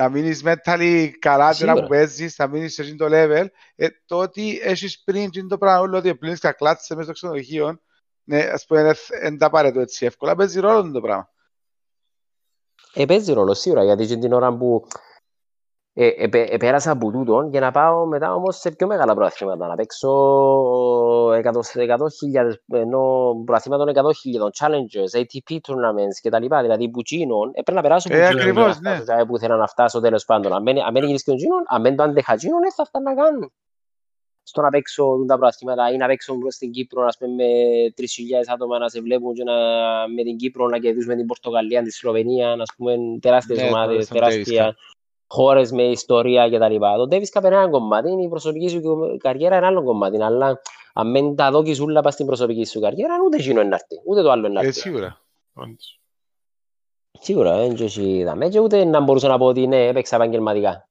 να μείνεις mentally καλά τώρα Σίγουρα. που παίζεις, να μείνεις σε εκείνο το level, ε, το ότι έχεις πριν εκείνο το πράγμα όλο ότι πλύνεις τα κλάτσερ μέσα στο ξενοδοχείο, ναι, ας πούμε, δεν τα πάρε το έτσι εύκολα, παίζει ρόλο το πράγμα. Ε, παίζει ρόλο σίγουρα, γιατί και την ώρα που ε, ε, πε- ε, πέρασα από τούτον για να πάω μετά όμως σε πιο μεγάλα προαθλήματα, να παίξω εκατό- εκατό χιλιάδες, ενώ προαθλήματα των 100.000, challenges, ATP tournaments κτλ. Δηλαδή που τσίνον, ε, πρέπει να περάσω που Ε, τσίνον για να ακριβώς, ναι. φτάσω, που ήθελα να φτάσω τέλος πάντων. Αν δεν- αν δεν γίνεις και τον τσίνον, αν δεν το αντέχα τσίνον, ε, θα φτάνω να κάνω. Στο να παίξω τα προαθλήματα ή να παίξω προς την Κύπρο ας πούμε, με 3.000 άτομα να σε βλέπουν και να, με την Κύπρο να κερδίσουμε την Πορτογαλία, τη Σλοβενία, ας πούμε, τεράστιες Ναι, το ομάδες, στον Davis τεράστια χώρες με ιστορία κτλ. Το Davis Cup είναι ένα κομμάτι, η προσωπική σου καριέρα είναι άλλο κομμάτι, αλλά αν δεν τα δώκεις όλα πας στην προσωπική σου καριέρα, ούτε εκείνο είναι να έρθει, ούτε το άλλο είναι να Ε, έρθει. σίγουρα. Όντως. Σίγουρα, δεν και εσύ δαμέ και ούτε να μπορούσα να πω ότι ναι, έπαιξα επαγγελματικά.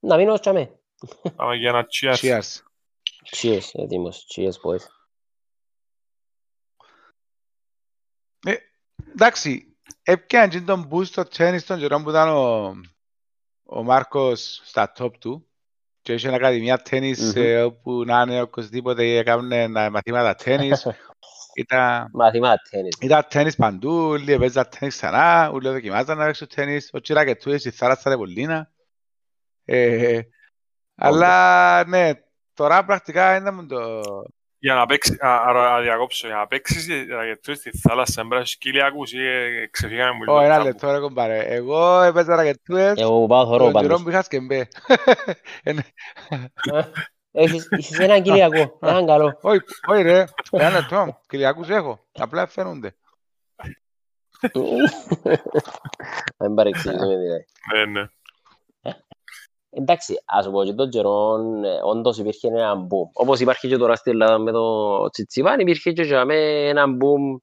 Να μείνω ως τσαμέ. Πάμε για ένα cheers. Cheers. Cheers, έτοιμος. Cheers, boys. Εντάξει, έπιανε και τον boost στο tennis των καιρών που ήταν ο, ο Μάρκος στα top του και είχε ακαδημία tennis Μμμ. ε, όπου να είναι οποιοσδήποτε έκανε ε, μαθήματα tennis Ήταν, Μαθήμα τέννις. ήταν τέννις παντού, όλοι έπαιζαν τέννις ξανά, όλοι δοκιμάζαν να παίξουν τέννις, ο Τσιρακετούες, η θάλασσα Ρεπολίνα. Ε, αλλά ναι, τώρα πρακτικά είναι μου το... Για να παίξεις, α, α, να διακόψω, για να παίξεις ρακετούες στη θάλασσα, έμπρεπε να έχεις κύλιακους ή ε, ξεφύγαμε μου Ω, λίγο ένα κάπου. λεπτό ρε κομπάρε. Εγώ έπαιζα ρακετούες, Εγώ που πάω θωρώ τον καιρό πάντως. που είχα σκεμπέ. Είναι- Έχεις έχεις έναν κυριακό, έναν καλό. Όχι, όχι ρε, ένα λεπτό, Κυριακούς έχω, απλά φαίνονται. Δεν παρεξηγούμε δηλαδή. Ναι, ναι. Εντάξει, ας σου πω και τον καιρό, ε, όντως υπήρχε ένα boom. Όπως υπάρχει και τώρα στην Ελλάδα με το Τσιτσιβάν, υπήρχε και για μέ ένα boom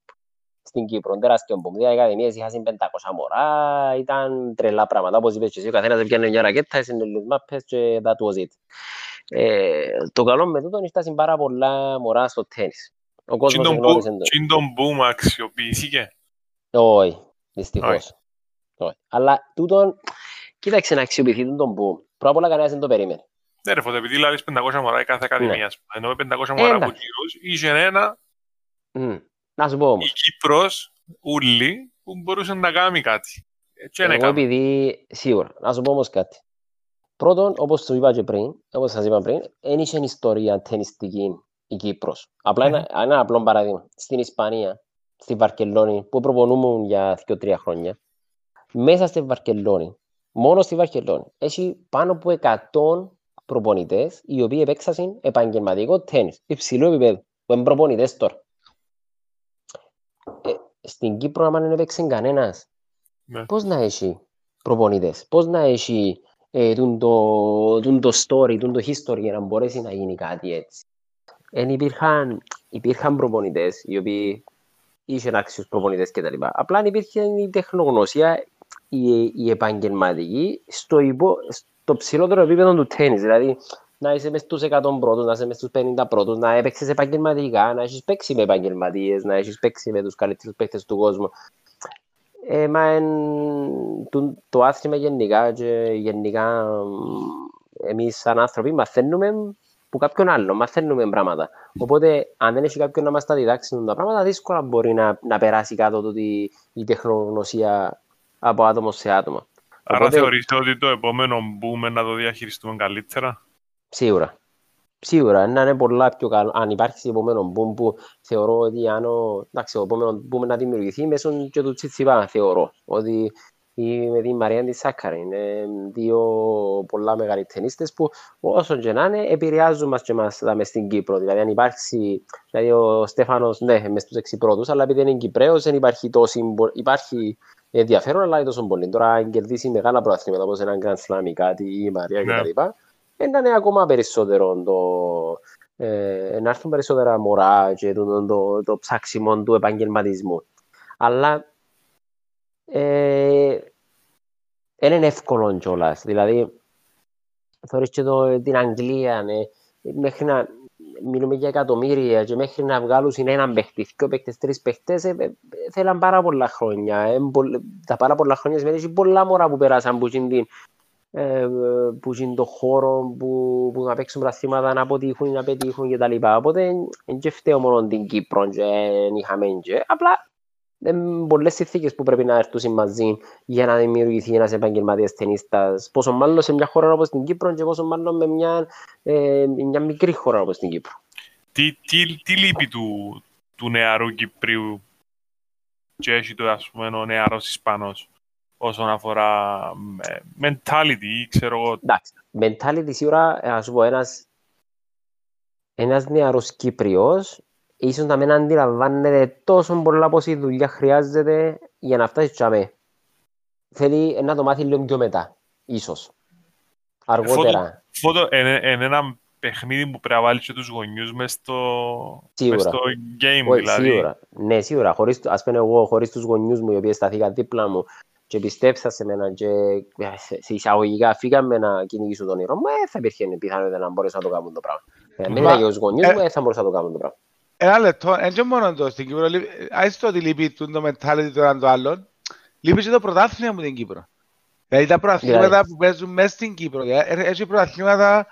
στην Κύπρο, τεράστιο boom. Δηλαδή, οι ακαδημίες είχαν 500 μωρά, ήταν τρελά πράγματα. Όπως είπες και εσύ, ο καθένας έπιανε μια ρακέτα, έσυνε λίγες μάπες και that was it. Ε, το καλό με τούτον ήρθαν πάρα πολλά μωρά στο τέννις. Ο κόσμος Τι τον εγνώρισε μπου- το. τι τον boom αξιοποιήθηκε; Όχι, δυστυχώς. Όχι. Αλλά τούτον, κοίταξε να αξιοποιηθεί τον boom. Πρώτα απ' όλα κανένας δεν το περίμενε. Ναι ρε φώτε, επειδή λάβεις 500 μωρά η κάθε ακαδημίας, ας πούμε. ενώ με 500 Ε, μωρά ναι. από γύρους, είχε ένα Μμ. Να σου πω η όμως. Κύπρος, ούλη, που μπορούσε να κάνει κάτι. Έτσι είναι Εγώ έκαμε. επειδή, σίγουρα, να σου πω όμως κάτι. Πρώτον, όπως σου είπα και πριν, όπως σας είπα πριν, δεν είχε ιστορία ταινιστική η Κύπρος. Απλά ένα, ένα απλό παράδειγμα. Στην Ισπανία, στη Βαρκελόνη, που προπονούμουν για 2-3 χρόνια, μέσα στη Βαρκελόνη, μόνο στη Βαρκελόνη, έχει πάνω από 100 προπονητές οι οποίοι επέξασαν επαγγελματικό τέννις, υψηλού επίπεδου, που είναι προπονητές τώρα. Ε, στην Κύπρο, άμα δεν έπαιξε κανένας, Ναι. πώς να έχει προπονητές, πώς να έχει ε, τούν το, τούν το story, τούν το history για να μπορέσει να γίνει κάτι έτσι; Εν υπήρχαν, υπήρχαν προπονητές οι οποίοι είχαν άξιους προπονητές κτλ. Απλά αν υπήρχε η τεχνογνωσία, η, η επαγγελματική, στο, υπο, στο ψηλότερο επίπεδο του τέννις. Δηλαδή, να είσαι μες στους 100 πρώτους, να είσαι μες στους 50 πρώτους, να έπαιξες επαγγελματικά, να έχεις παίξει με επαγγελματίες, να έχεις παίξει με τους καλύτερους παίκτες του κόσμου. Ε, μα εν, το, το άθλημα γενικά και γενικά μ, εμείς σαν άνθρωποι μαθαίνουμε που κάποιον άλλο, μαθαίνουμε πράγματα. Οπότε αν δεν έχει κάποιον να μας τα διδάξει τα πράγματα, δύσκολα μπορεί να, να περάσει κάτω το ότι η τεχνογνωσία από άτομο σε άτομο. Άρα Οπότε- θεωρείτε ότι το επόμενο boom να το διαχειριστούμε καλύτερα; Σίγουρα. Σίγουρα, να είναι πολλά πιο καλό. Αν υπάρχει επόμενο boom που θεωρώ ότι αν ο, εντάξει, ο επόμενο boom να δημιουργηθεί μέσω και του Τσιτσιπά, θεωρώ. Ότι ή με την Μαρία της Σάκαρη είναι δύο πολλά μεγάλοι ταινίστες που όσο και να είναι επηρεάζουν μας και μας δάμε στην Κύπρο. Δηλαδή αν υπάρξει, δηλαδή ο Στέφανος ναι, μες στους έξι πρώτους, αλλά επειδή είναι Κυπρέος δεν υπάρχει τόση, μπο- υπάρχει ενδιαφέρον αλλά είναι τόσο πολύ. Τώρα αν κερδίσει μεγάλα προαθλήματα όπως έναν Grand Slam ή κάτι ή η Μαρία Ναι. κτλ. Ε, να είναι ακόμα περισσότερο το, ε, να έρθουν περισσότερα μωρά και το, το, το, το ψάξιμο του επαγγελματισμού. Αλλά ε, δεν είναι εύκολο κιόλας. Δηλαδή, θεωρείς και το, την Αγγλία, ναι, μέχρι να μιλούμε για εκατομμύρια και μέχρι να βγάλουν έναν παίχτη, δύο παίχτες, τρεις παίχτες, ε, ε, θέλαν πάρα πολλά χρόνια. Ε, πολλ- τα πάρα πολλά χρόνια σημαίνει ότι πολλά μωρά που περάσαν που είναι την, ε, που είναι το χώρο που, που να παίξουν πραθήματα να αποτύχουν ή να πετύχουν κτλ. Οπότε δεν και φταίω μόνο την Κύπρο και δεν είχαμε και απλά είναι πολλές συνθήκες που πρέπει να έρθουν μαζί για να δημιουργηθεί ένας επαγγελματίας ταινίστας. Πόσο μάλλον σε μια χώρα όπως την Κύπρο και πόσο μάλλον με μια, ε, μια μικρή χώρα όπως την Κύπρο. Τι, τι, τι λείπει του, του νεαρού Κυπρίου και έχει το ας πούμε ο νεαρός Ισπανός όσον αφορά ε, mentality, ξέρω εγώ. Εντάξει, mentality σίγουρα, ε, ας σου πω, ένας, ένας νεαρός Κύπριος ίσως να μην αντιλαμβάνεται τόσο πολλά πόση δουλειά χρειάζεται για να φτάσει τσάμε. Θέλει να το μάθει λίγο πιο μετά, ίσως. Αργότερα, Φώτο, είναι ένα παιχνίδι που πρέπει να βάλει και τους γονιούς μες στο, Σίγουρα. μες στο game, Όχι, δηλαδή. σίγουρα. Ναι, σίγουρα. Χωρίς, ας πούμε εγώ, χωρίς τους γονιούς μου, οι οποίοι σταθήκαν δίπλα μου και πιστέψαν σε μένα και ε, σε- σε εισαγωγικά φύγαμε να κυνηγήσω τον όνειρο μου, ε, θα υπήρχε πιθανότητα να μπορέσω να το κάνω το πράγμα. Ε, μην Μα- ήταν για τους γονιούς ε- μου, ε, θα μπορούσα να το κάνω το πράγμα. Ένα λεπτό, δεν και μόνο το στην Κύπρο. λείπει- Άσε το ότι λείπει το το mentality το έναν το άλλον. Λείπει και το πρωτάθλημα μου στην Κύπρο. Δηλαδή τα πρωταθλήματα Δηλαδή. που παίζουν μέσα στην Κύπρο. Δηλαδή, ε- Έχει πρωταθλήματα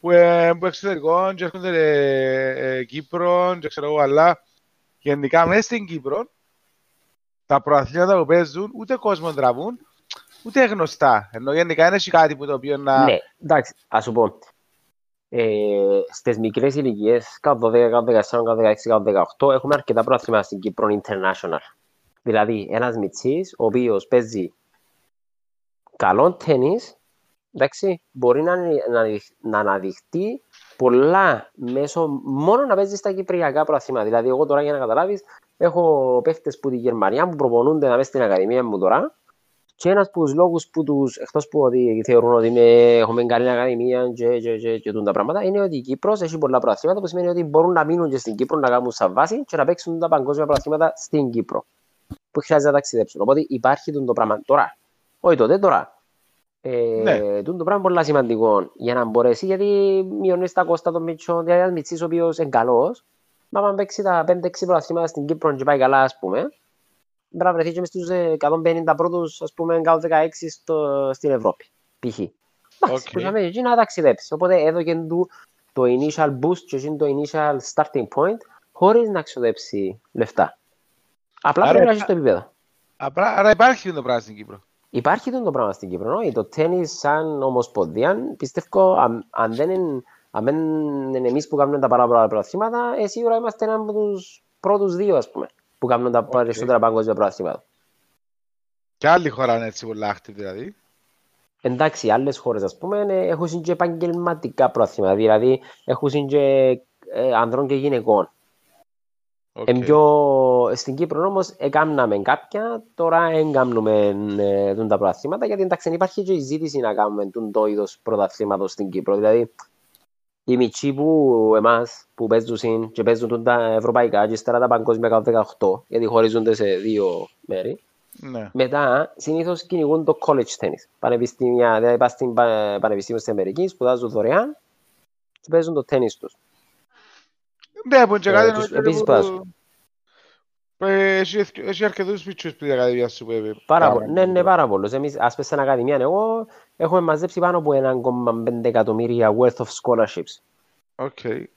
που, ε, που εξωτερικών και έρχονται ε, ε, Κύπρο και ξέρω εγώ, αλλά γενικά μέσα στην Κύπρο, τα προαθλήματα που παίζουν ούτε κόσμο τραβούν, ούτε γνωστά. Ενώ γενικά είναι κάτι που το οποίο να... Ναι, εντάξει, ας σου πω. Ε, στις μικρές ηλικίες, κάτω 12, κάτω 14, κάτω 16, κάτω 18, έχουμε αρκετά προαθλήματα στην Κύπρο International. Δηλαδή, ένας μητσής, ο οποίος παίζει καλό τέννις, εντάξει, μπορεί να, να, να αναδειχτεί πολλά μέσω μόνο να παίζει στα κυπριακά προαθλήματα. Δηλαδή, εγώ τώρα για να καταλάβεις, έχω παίχτες που τη Γερμανία που προπονούνται να μέσα στην Ακαδημία μου τώρα. Και ένας από τους λόγους που τους, εκτός που ότι θεωρούν ότι είναι, έχουμε καλή Ακαδημία και, και, και, και, τα πράγματα, είναι ότι η Κύπρος έχει πολλά προαθλήματα που σημαίνει ότι μπορούν να μείνουν και στην Κύπρο να κάνουν σαν βάση και να παίξουν τα παγκόσμια προαθλήματα στην Κύπρο. Που χρειάζεται να ταξιδέψουν. Οπότε υπάρχει το πράγμα τώρα. Όχι τότε, τώρα. Ε, ναι. το πράγμα είναι πολύ σημαντικό για να μπορέσει, γιατί μειώνεις τα κόστα των μητσών, δηλαδή ένας μητσής ο οποίος είναι καλός, μα αν παίξει τα 5-6 πρωταθλήματα στην Κύπρο και πάει καλά, ας πούμε, πρέπει να βρεθεί και μες στους 150 πρώτους, ας πούμε, κάτω 16 στο, στην Ευρώπη, π.χ. Εντάξει, που είχαμε εκεί να ταξιδέψεις. Οπότε έδωκε του το initial boost και το initial starting point χωρίς να ξοδέψει λεφτά. Απλά άρα, πρέπει να έχεις το επίπεδο. Άρα υπάρχει το πράγμα στην Κύπρο. Υπάρχει το πράγμα στην Κύπρο. No? Το τέννη σαν ομοσπονδία, πιστεύω, αν, αν δεν είναι, αν δεν είναι εμείς που κάνουμε τα πάρα πολλά προαθήματα, ε, σίγουρα είμαστε ένα από τους πρώτους δύο, ας πούμε, που κάνουν τα okay. περισσότερα παγκόσμια προαθήματα. Και άλλη χώρα είναι έτσι πολλά active, δηλαδή. Εντάξει, άλλες χώρες, ας πούμε, έχουν και επαγγελματικά προαθήματα, δηλαδή έχουν και ε, ανδρών και γυναικών. Okay. Πιο... Στην Κύπρο όμως έκαναμε κάποια, τώρα δεν κάνουμε ε, τα πρωταθλήματα γιατί εντάξει υπάρχει και η ζήτηση να κάνουμε το είδος πρωταθλήματος στην Κύπρο. Δηλαδή οι μητσοί που εμάς που παίζουν και παίζουν τα ευρωπαϊκά και ύστερα τα παγκόσμια 18 γιατί χωρίζονται σε δύο μέρη. Ναι. Μετά συνήθως κυνηγούν το college tennis. Πανεπιστήμια, δηλαδή πας στην Πανεπιστήμιο της Αμερικής, σπουδάζουν δωρεάν και παίζουν το τέννις τους. Ναι, που και κάτι Επίσης πάσου. Έχει αρκετούς πιτσούς που η Ακαδημίας σου πρέπει. Πάρα πολύ. Ναι, ναι, πάρα πολλούς. Εμείς, ας πες στην Ακαδημία, εγώ έχουμε μαζέψει πάνω από 1,5 εκατομμύρια worth of scholarships. OK. Ε,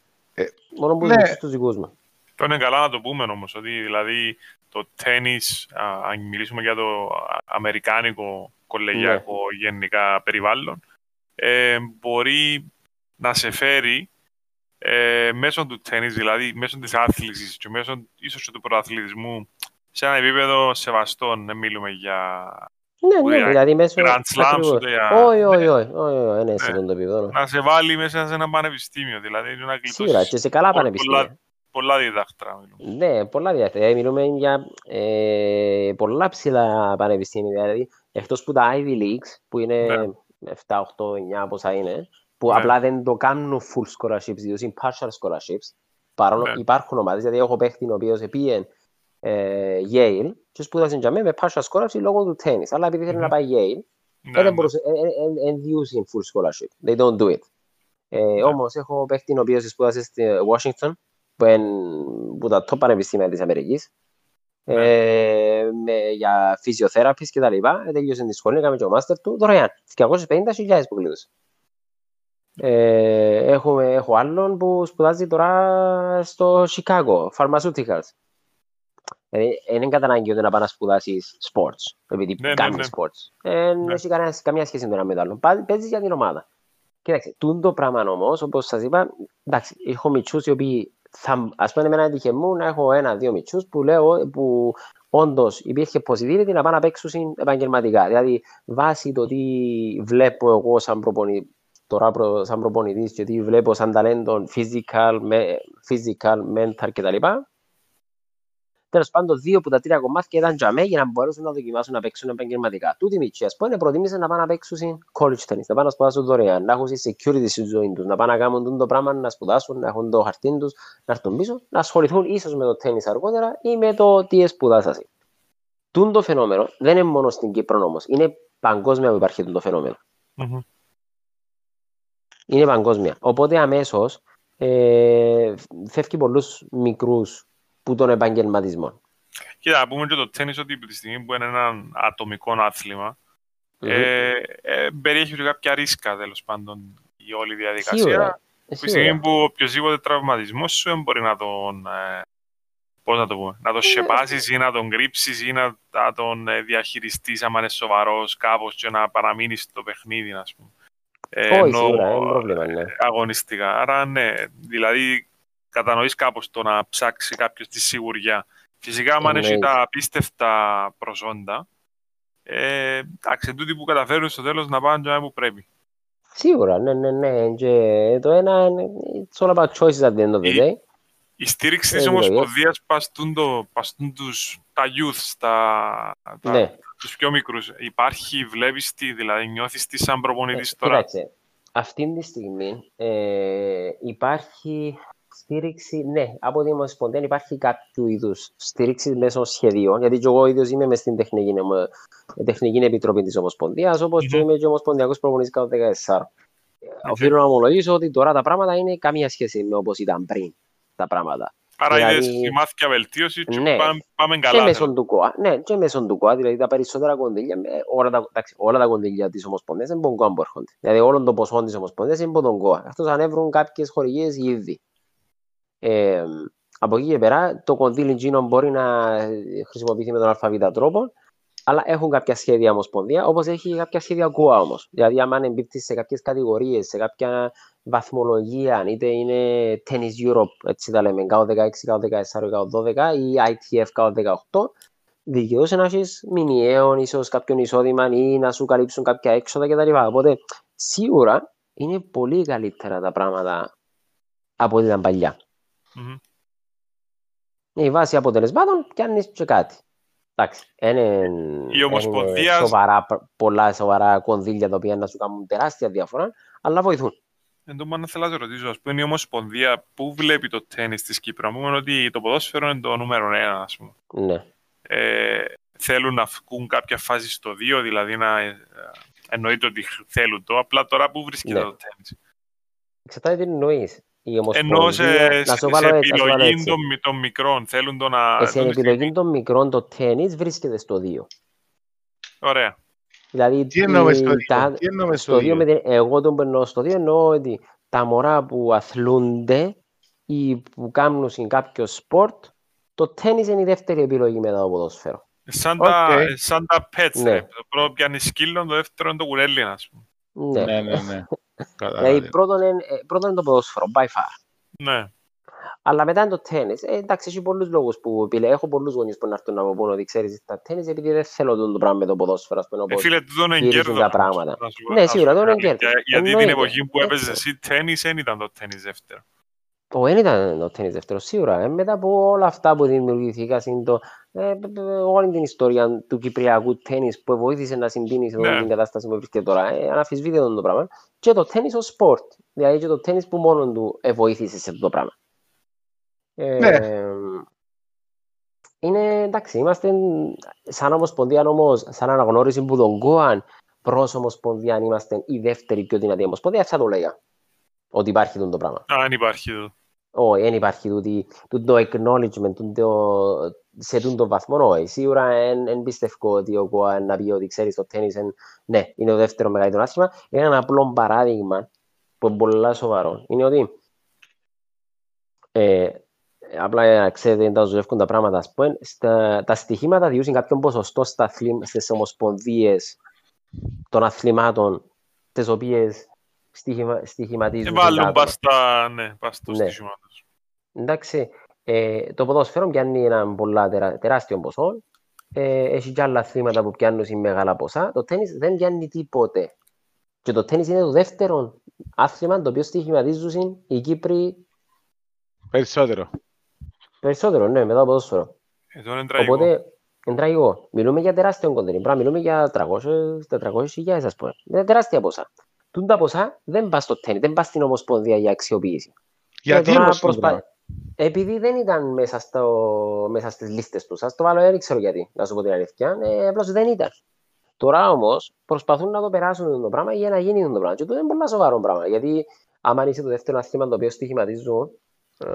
Μόνο που ναι. τους δικούς μου. Το είναι καλά να το πούμε όμως, ότι δηλαδή το τέννις, αν μιλήσουμε για το αμερικάνικο κολεγιακό ναι. γενικά περιβάλλον, ε, μπορεί να σε φέρει ε, μέσω του τέννις, δηλαδή μέσω της άθλησης και μέσω ίσως και του προαθλητισμού σε ένα επίπεδο σεβαστό, δεν μιλούμε για ναι, ναι, δηλαδή μέσω... Grand Slams, όχι, όχι, όχι, όχι, είναι σε το επίπεδο. Να σε βάλει μέσα σε ένα πανεπιστήμιο, δηλαδή να γλιτώσεις... Σίγουρα, και σε καλά πανεπιστήμια. Πολλά διδάκτρα. Ναι, πολλά διδάκτρα. Μιλούμε για ε, πολλά ψηλά πανεπιστήμια. Δηλαδή, εκτός που τα Ivy Leagues, που είναι ναι. 7, 8, 9, πόσα είναι, που ναι. απλά δεν το κάνουν full scholarships, διότι είναι partial scholarships. Παρόλο ναι. υπάρχουν ομάδες, δηλαδή έχω παίχτη ο οποίος πήγε ε, Yale και σπούδασε για μένα με partial scholarship λόγω του tennis. Αλλά επειδή θέλει mm-hmm. να πάει Yale, ναι, δεν μπορούσε, εν διούσιν full scholarship. They don't do it. Ε, ναι. Όμως έχω παίχτη ο οποίος σπούδασε στη Washington, που είναι που τα top πανεπιστήμια της Αμερικής, ναι. ε, με, για φυσιοθέραπης και τα λοιπά. Ε, τελείωσε τη σχολή, έκαμε και ο μάστερ του, δωρεάν. 250.000 που κλείδωσε. Ε, έχουμε, έχω άλλον που σπουδάζει τώρα στο Chicago, Pharmaceuticals. Δηλαδή, είναι κατά ανάγκη ότι να πάει να σπουδάσεις sports, επειδή ναι, κάνεις ναι, ναι. sports. Δεν ναι. έχει κανένα, καμία σχέση με το ένα με το άλλο. Παίζεις για την ομάδα. Κοίταξε, το πράγμα όμως, όπως σας είπα, εντάξει, έχω μυτσού οι οποίοι θα, ας πούμε, εμένα έτυχε μου να έχω ένα-δύο μυτσούς που λέω που όντως υπήρχε possibility να πάνε να παίξουν επαγγελματικά. Δηλαδή, βάσει το τι βλέπω εγώ σαν προπονητή, τώρα προ, σαν προπονητής και τι βλέπω σαν ταλέντο physical, με, physical mental κτλ. Τέλος πάντων, δύο από τα τρία κομμάτια ήταν για μένα για να μπορέσουν να δοκιμάσουν να παίξουν επαγγελματικά. Τούτοι μητσοί, ας πούμε, προτίμησαν να πάνε να παίξουν college tennis, να πάνε να σπουδάσουν δωρεάν, να έχουν security στη ζωή τους, να πάνε να κάνουν το πράγμα, να σπουδάσουν, να έχουν το χαρτί τους, να έρθουν πίσω, να ασχοληθούν ίσως με το tennis αργότερα ή με το τι σπουδάσασαι. Τούν το φαινόμενο δεν είναι μόνο στην Κύπρο όμως, είναι παγκόσμια που υπάρχει το φαινόμενο. Mm-hmm είναι παγκόσμια. Οπότε αμέσως ε, φεύγει πολλούς μικρούς που τον επαγγελματισμό. Κοίτα, να πούμε και το τέννις ότι από τη στιγμή που είναι ένα ατομικό άθλημα, mm-hmm. ε, ε, περιέχει και κάποια ρίσκα τέλος πάντων η όλη διαδικασία. Σίγουρα. Από τη στιγμή που οποιοδήποτε τραυματισμός σου μπορεί να τον, ε, πώς να το πούμε, να τον σεπάσεις ή να τον κρύψεις ή να, να τον ε, διαχειριστείς άμα είναι σοβαρός κάπως και να παραμείνεις στο παιχνίδι, ας πούμε. Ε, Όχι, σίγουρα, είναι πρόβλημα, ναι. Αγωνιστικά. Άρα, ναι, δηλαδή κατανοείς κάπως το να ψάξει κάποιος τη σιγουριά. Φυσικά, αν έχει τα απίστευτα προσόντα, ε, εντάξει, τούτοι που καταφέρουν στο τέλος να πάνε που πρέπει. Σίγουρα, ναι, ναι, ναι. Και το ένα είναι it's all about choices at the end of the day. Η στήριξη της Ομοσπονδίας παστούν, το, παστούν τους, τα youth, τα, τα, ναι. τους πιο μικρούς. Υπάρχει, βλέπεις τι, δηλαδή νιώθεις τι σαν προπονητής ε, τώρα; Κοίταξε, αυτή τη στιγμή ε, υπάρχει στήριξη, ναι, από την Ομοσπονδία υπάρχει κάποιο είδους στήριξη μέσω σχεδίων. Γιατί και εγώ ίδιος είμαι μες στην τεχνική, τεχνική επιτροπή της Ομοσπονδίας, όπως mm-hmm. και είμαι και Ομοσπονδιακός προπονητής κάτω 14. Okay. Οφείλω να ομολογήσω ότι τώρα τα πράγματα είναι καμία σχέση με όπως ήταν πριν τα πράγματα. Άρα δηλαδή, είδες μάθηκια βελτίωσης και ναι, πάμε, πάμε καλά. Και μέσω του ΚΟΑ, ναι, και μέσω του ΚΟΑ, δηλαδή τα περισσότερα κονδύλια, όλα τα, εντάξει, όλα τα κονδύλια της Ομοσπονδίας είναι από τον ΚΟΑ που έρχονται. Δηλαδή όλο το ποσό της Ομοσπονδίας είναι από τον ΚΟΑ. Αυτός ανέβρουν κάποιες χορηγίες ήδη. Ε, από εκεί και πέρα, το κονδύλι εκείνο μπορεί να χρησιμοποιηθεί με τον αλφαβήτα τρόπο, αλλά έχουν κάποια σχέδια ομοσπονδία, όπως έχει κάποια σχέδια ΚΟΑ όμως. Δηλαδή, αν εμπίπτει σε κάποιες κατηγορίες, σε κάποια βαθμολογία, είτε είναι Tennis Europe, έτσι τα λέμε, ΚΑΟ 16, ΚΑΟ 14, ΚΑΟ 12 ή ITF ΚΑΟ 18, δικαιούσε να έχεις μηνιαίο, ίσως κάποιον εισόδημα ή να σου καλύψουν κάποια έξοδα κτλ. Οπότε, σίγουρα είναι πολύ καλύτερα τα πράγματα από ό,τι ήταν παλιά. Mm-hmm. Η βάση αποτελεσμάτων πιάνει και κάτι. Εντάξει, είναι, η Ομοσπονδία... σοβαρά, πολλά σοβαρά κονδύλια τα οποία να σου κάνουν τεράστια διαφορά, αλλά βοηθούν. Εν τω μάνα θέλω να ρωτήσω, ας πούμε, η Ομοσπονδία πού βλέπει το τέννις της Κύπρου; Μου ότι το ποδόσφαιρο είναι το νούμερο ένα, ας πούμε. Ναι. Ε, θέλουν να βγουν κάποια φάση στο 2, δηλαδή να ε, εννοείται ότι θέλουν το. Απλά τώρα πού βρίσκεται ναι. το τέννις. Εξαρτάται τι εννοείς. Η Ενώ σε, να σε, σε επιλογή των, των μικρών θέλουν το να... Ε, σε επιλογή των μικρών το τέννις βρίσκεται στο 2. Ωραία. Δηλαδή, τι εννοούμε στο 2. Τι εννοούμε στο 2. Εγώ τον περνώ στο 2 εννοώ ότι τα μωρά που αθλούνται ή που κάνουν σε κάποιο σπορτ, το τέννις είναι η δεύτερη επιλογή μετά το ποδόσφαιρο. Σαν, okay. τα, σαν τα pets, ναι. το πρώτο πιάνει σκύλο, το δεύτερο είναι το κουνέλι, ας πούμε. Ναι, ναι, ναι. ναι. Δηλαδή πρώτον είναι, ε, πρώτον είναι το ποδόσφαιρο, by far. Ναι. Αλλά μετά είναι το τέννις. Ε, εντάξει, έχει πολλούς λόγους που πήλε. Έχω πολλούς γονείς που να έρθουν να μου πούνε ότι ξέρεις τα τέννις επειδή δεν θέλω το πράγμα με το ποδόσφαιρο. Ας πούμε, ε, φίλε, τον εγκέρδο. Τα πράγματα. Ναι, σίγουρα, τον εγκέρδο. Γιατί την εποχή που έπαιζες εσύ τέννις, δεν ήταν το τέννις δεύτερο. Το δεν ήταν το τέννις δεύτερο, σίγουρα. Ε, μετά από όλα αυτά που δημιουργήθηκαν, το, ε, όλη την ιστορία του κυπριακού τέννις που βοήθησε να συντείνει σε ναι. την κατάσταση που βρίσκεται τώρα, ε, αναφυσβήτητο το πράγμα. Και το τέννις ως sport, δηλαδή και το τέννις που μόνο του ε, βοήθησε σε αυτό το πράγμα. Ε, ναι. Είναι εντάξει, είμαστε σαν ομοσπονδία όμω, σαν αναγνώριση που τον ΚΟΑ προς ομοσπονδία, είμαστε η δεύτερη πιο δυνατή ομοσπονδία, θα το λέγα. Ότι υπάρχει το πράγμα. Α, δεν υπάρχει εδώ. Όχι, δεν υπάρχει το acknowledgement σε τον το βαθμό. Όχι, σίγουρα δεν πιστεύω ότι ο ΚΟΑ εν να πει ότι ξέρεις το τέννις ναι, είναι το δεύτερο μεγαλύτερο άθλημα. Είναι ένα απλό παράδειγμα που είναι πολύ σοβαρό. Είναι ότι ε, απλά να ξέρετε να δουλεύουν τα πράγματα, ας πούμε, στα, τα στοιχήματα διούσαν κάποιον ποσοστό στα, στις ομοσπονδίες των αθλημάτων, τις οποίες στοιχημα, στοιχηματίζουν. Και βάλουν πάστα, ναι, πάστα ναι. στοιχήματος. Εντάξει, ε, το ποδόσφαιρο πιάνει ένα πολλά τερα, τεράστιο ποσό, ε, έχει και άλλα αθλήματα που πιάνουν μεγάλα ποσά, το τέννις δεν πιάνει τίποτε. Και το τέννις είναι το δεύτερο άθλημα το οποίο στοιχηματίζουν οι Κύπροι Περισσότερο. Περισσότερο, ναι, μετά από ποδόσφαιρο. Εδώ είναι τραγικό. Οπότε, είναι τραγικό. Μιλούμε για τεράστιο κοντέρι. Πράγμα, μιλούμε για 300 χιλιάδες, ας πούμε. Είναι τεράστια ποσά. Τούν τα ποσά δεν πας στο τέννι, δεν πας στην Ομοσπονδία για αξιοποίηση. Γιατί όμως προσπα... Επειδή δεν ήταν μέσα, στο... μέσα στις λίστες τους. Ας το βάλω, δεν ξέρω γιατί, να σου πω την αλήθεια. Ε, απλώς δεν ήταν. Τώρα όμως προσπαθούν να το περάσουν το πράγμα για να γίνει το πράγμα. Και το είναι πολύ σοβαρό πράγμα. Γιατί άμα είσαι το δεύτερο αθλήμα το οποίο στοιχηματίζουν, ε,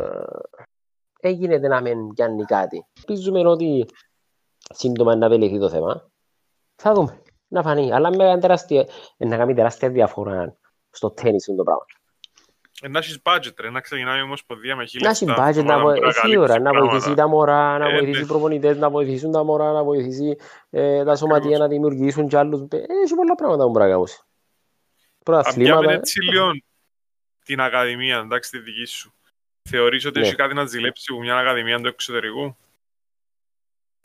έγινε να μην πιάνει κάτι. Ελπίζουμε ότι σύντομα να βεληθεί το θέμα. Θα δούμε. Να φανεί. Αλλά με τεράστια, να κάνει τεράστια διαφορά στο τέννις το πράγμα. Ε, να έχεις budget, ρε, να ξεκινάει η Ομοσπονδία με χίλια Να έχεις staff, budget, να να, μπορεί βο... να σίγουρα, καλύψει να πράγματα. βοηθήσει τα μωρά, να Ε, βοηθήσει ναι. οι προπονητές, να βοηθήσουν τα μωρά, να βοηθήσει ε, τα σωματεία Ακριβώς. να δημιουργήσουν κι άλλους. Ε, Έχει πολλά πράγματα που μπορεί να κάνεις. Αν πιάμε Πρωταθλήματα. έτσι λίγο την ακαδημία, εντάξει, τη δική σου. Θεωρείς ότι Ναι. έχει κάτι να ζηλέψει από μια ακαδημία του εξωτερικού;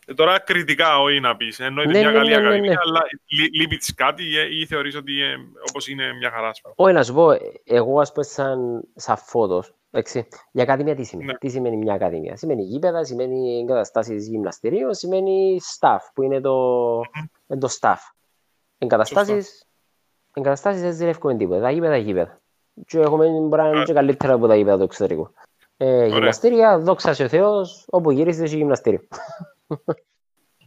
Ε, τώρα κριτικά όχι να πεις. Εννοείται Ναι, μια ναι, καλή ναι, ναι, ακαδημία, ναι. αλλά λεί- λείπει της κάτι ε, ή θεωρείς ότι ε, όπως είναι μια χαρά. ας πούμε. Όχι, να σου πω, εγώ ας πούμε σαν, σαν φώτος, εντάξει, η ακαδημία τι σημαίνει. Ναι. Τι σημαίνει μια ακαδημία; Σημαίνει γήπεδα, σημαίνει εγκαταστάσεις γυμναστηρίων, σημαίνει staff, που είναι το, είναι το staff. Εγκαταστάσεις, εγκαταστάσεις δεν ζηλεύουμε τίποτα. Τα γήπεδα, γήπεδα. Και έχουμε μπορεί να είναι και καλύτερα από τα γήπεδα του εξωτερικού. Ε, γυμναστήρια, δόξα σε ο Θεός, όπου γύρισε έχει γυμναστήριο.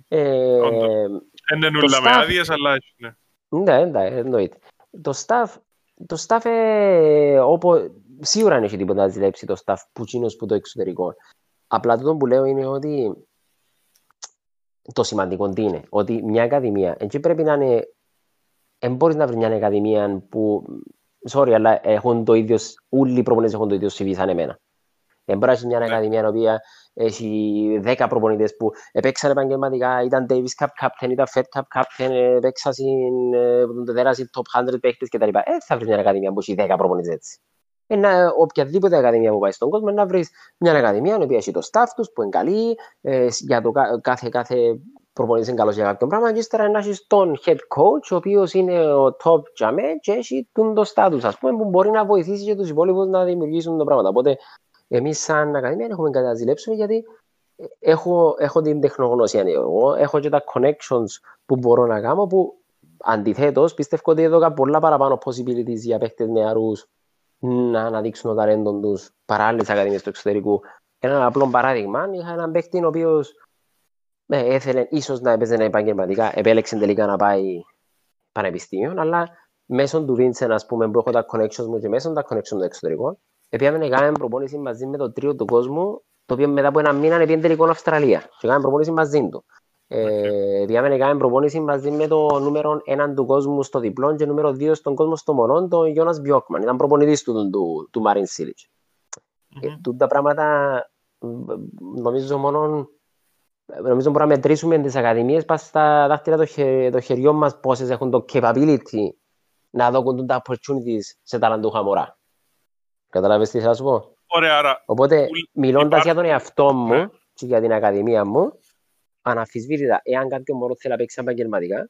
Ε, Όντως. Δεν είναι όλα με staff- άδειες, αλλά έχει, ναι. ναι, ναι, εννοείται. Το staff, το staff ε, όπου, σίγουρα δεν έχει τίποτα να ζηλέψει το staff που τσίνος που το εξωτερικό. Απλά το που λέω είναι ότι το σημαντικό τι είναι, ότι μια ακαδημία, έτσι πρέπει να είναι, δεν μπορείς να βρεις μια ακαδημία που, sorry, αλλά έχουν το ίδιο, όλοι οι προπονητές έχουν το ίδιο CV σαν εμένα. Δεν μπορεί να έχεις μια Ναι. ακαδημία η οποία έχει 10 προπονητές που επέξαν επαγγελματικά, ήταν Davis Cup Captain, ήταν Fed Cup Captain, έπαιξαν στην ε, δέραση top 100 παίχτες κτλ. Ε, θα βρεις μια ακαδημία που έχει 10 προπονητές έτσι. Ένα, οποιαδήποτε ακαδημία που πάει στον κόσμο να βρεις μια ακαδημία η οποία έχει το staff τους που είναι καλή, ε, για το κα- κάθε, κάθε προπονητής είναι καλός για κάποιο πράγμα και ύστερα να έχεις τον head coach ο οποίος είναι ο top τζαμέ και έχει τον το status ας πούμε που μπορεί να βοηθήσει και τους υπόλοιπους να δημιουργήσουν το πράγμα. Οπότε εμείς σαν ακαδημία δεν έχουμε κάτι να ζηλέψουμε γιατί ε, έχω, έχω την τεχνογνωσία εγώ, έχω και τα connections που μπορώ να κάνω που αντιθέτως πιστεύω ότι έδωκα πολλά παραπάνω possibilities για παίχτες νεαρούς να αναδείξουν το ταλέντο τους παρά άλλες ακαδημίες του εξωτερικού. Ένα απλό παράδειγμα, είχα έναν παίχτη ο οποίος ε, έθελε ίσως να έπαιζε επαγγελματικά, επέλεξε τελικά να πάει πανεπιστήμιο, αλλά μέσω του Vincent, ας πούμε, που έχω τα connections μου και μέσω τα connections των εξωτερικών, Επιάμε να κάνουμε προπόνηση μαζί με το τρίο του κόσμου, το οποίο μετά από ένα μήνα είναι τελικό Αυστραλία. Και κάνουμε προπόνηση μαζί του. Ε, Επιάμε να κάνουμε προπόνηση μαζί με το νούμερο 1 του κόσμου στο διπλό και νούμερο 2 στον κόσμο στο μονό, τον Γιώνας Μπιόκμαν. Ήταν προπονητής του, του, του Μαρίν Σίλιτς. Ε, Μμμ. τούτα πράγματα μ, νομίζω μόνο νομίζω μπορούμε να μετρήσουμε τις ακαδημίες πας στα δάχτυλα των χε, των χεριών μας πόσες έχουν το capability να δώσουν τα opportunities σε ταλαντούχα μωρά. Καταλάβες τι θα σου πω; Ωραία, άρα Οπότε, Ουλ- μιλώντας υπάρχει- για τον εαυτό μου Ναι. και για την ακαδημία μου, αναφυσβήτητα, εάν κάποιο μωρό θέλει να παίξει επαγγελματικά,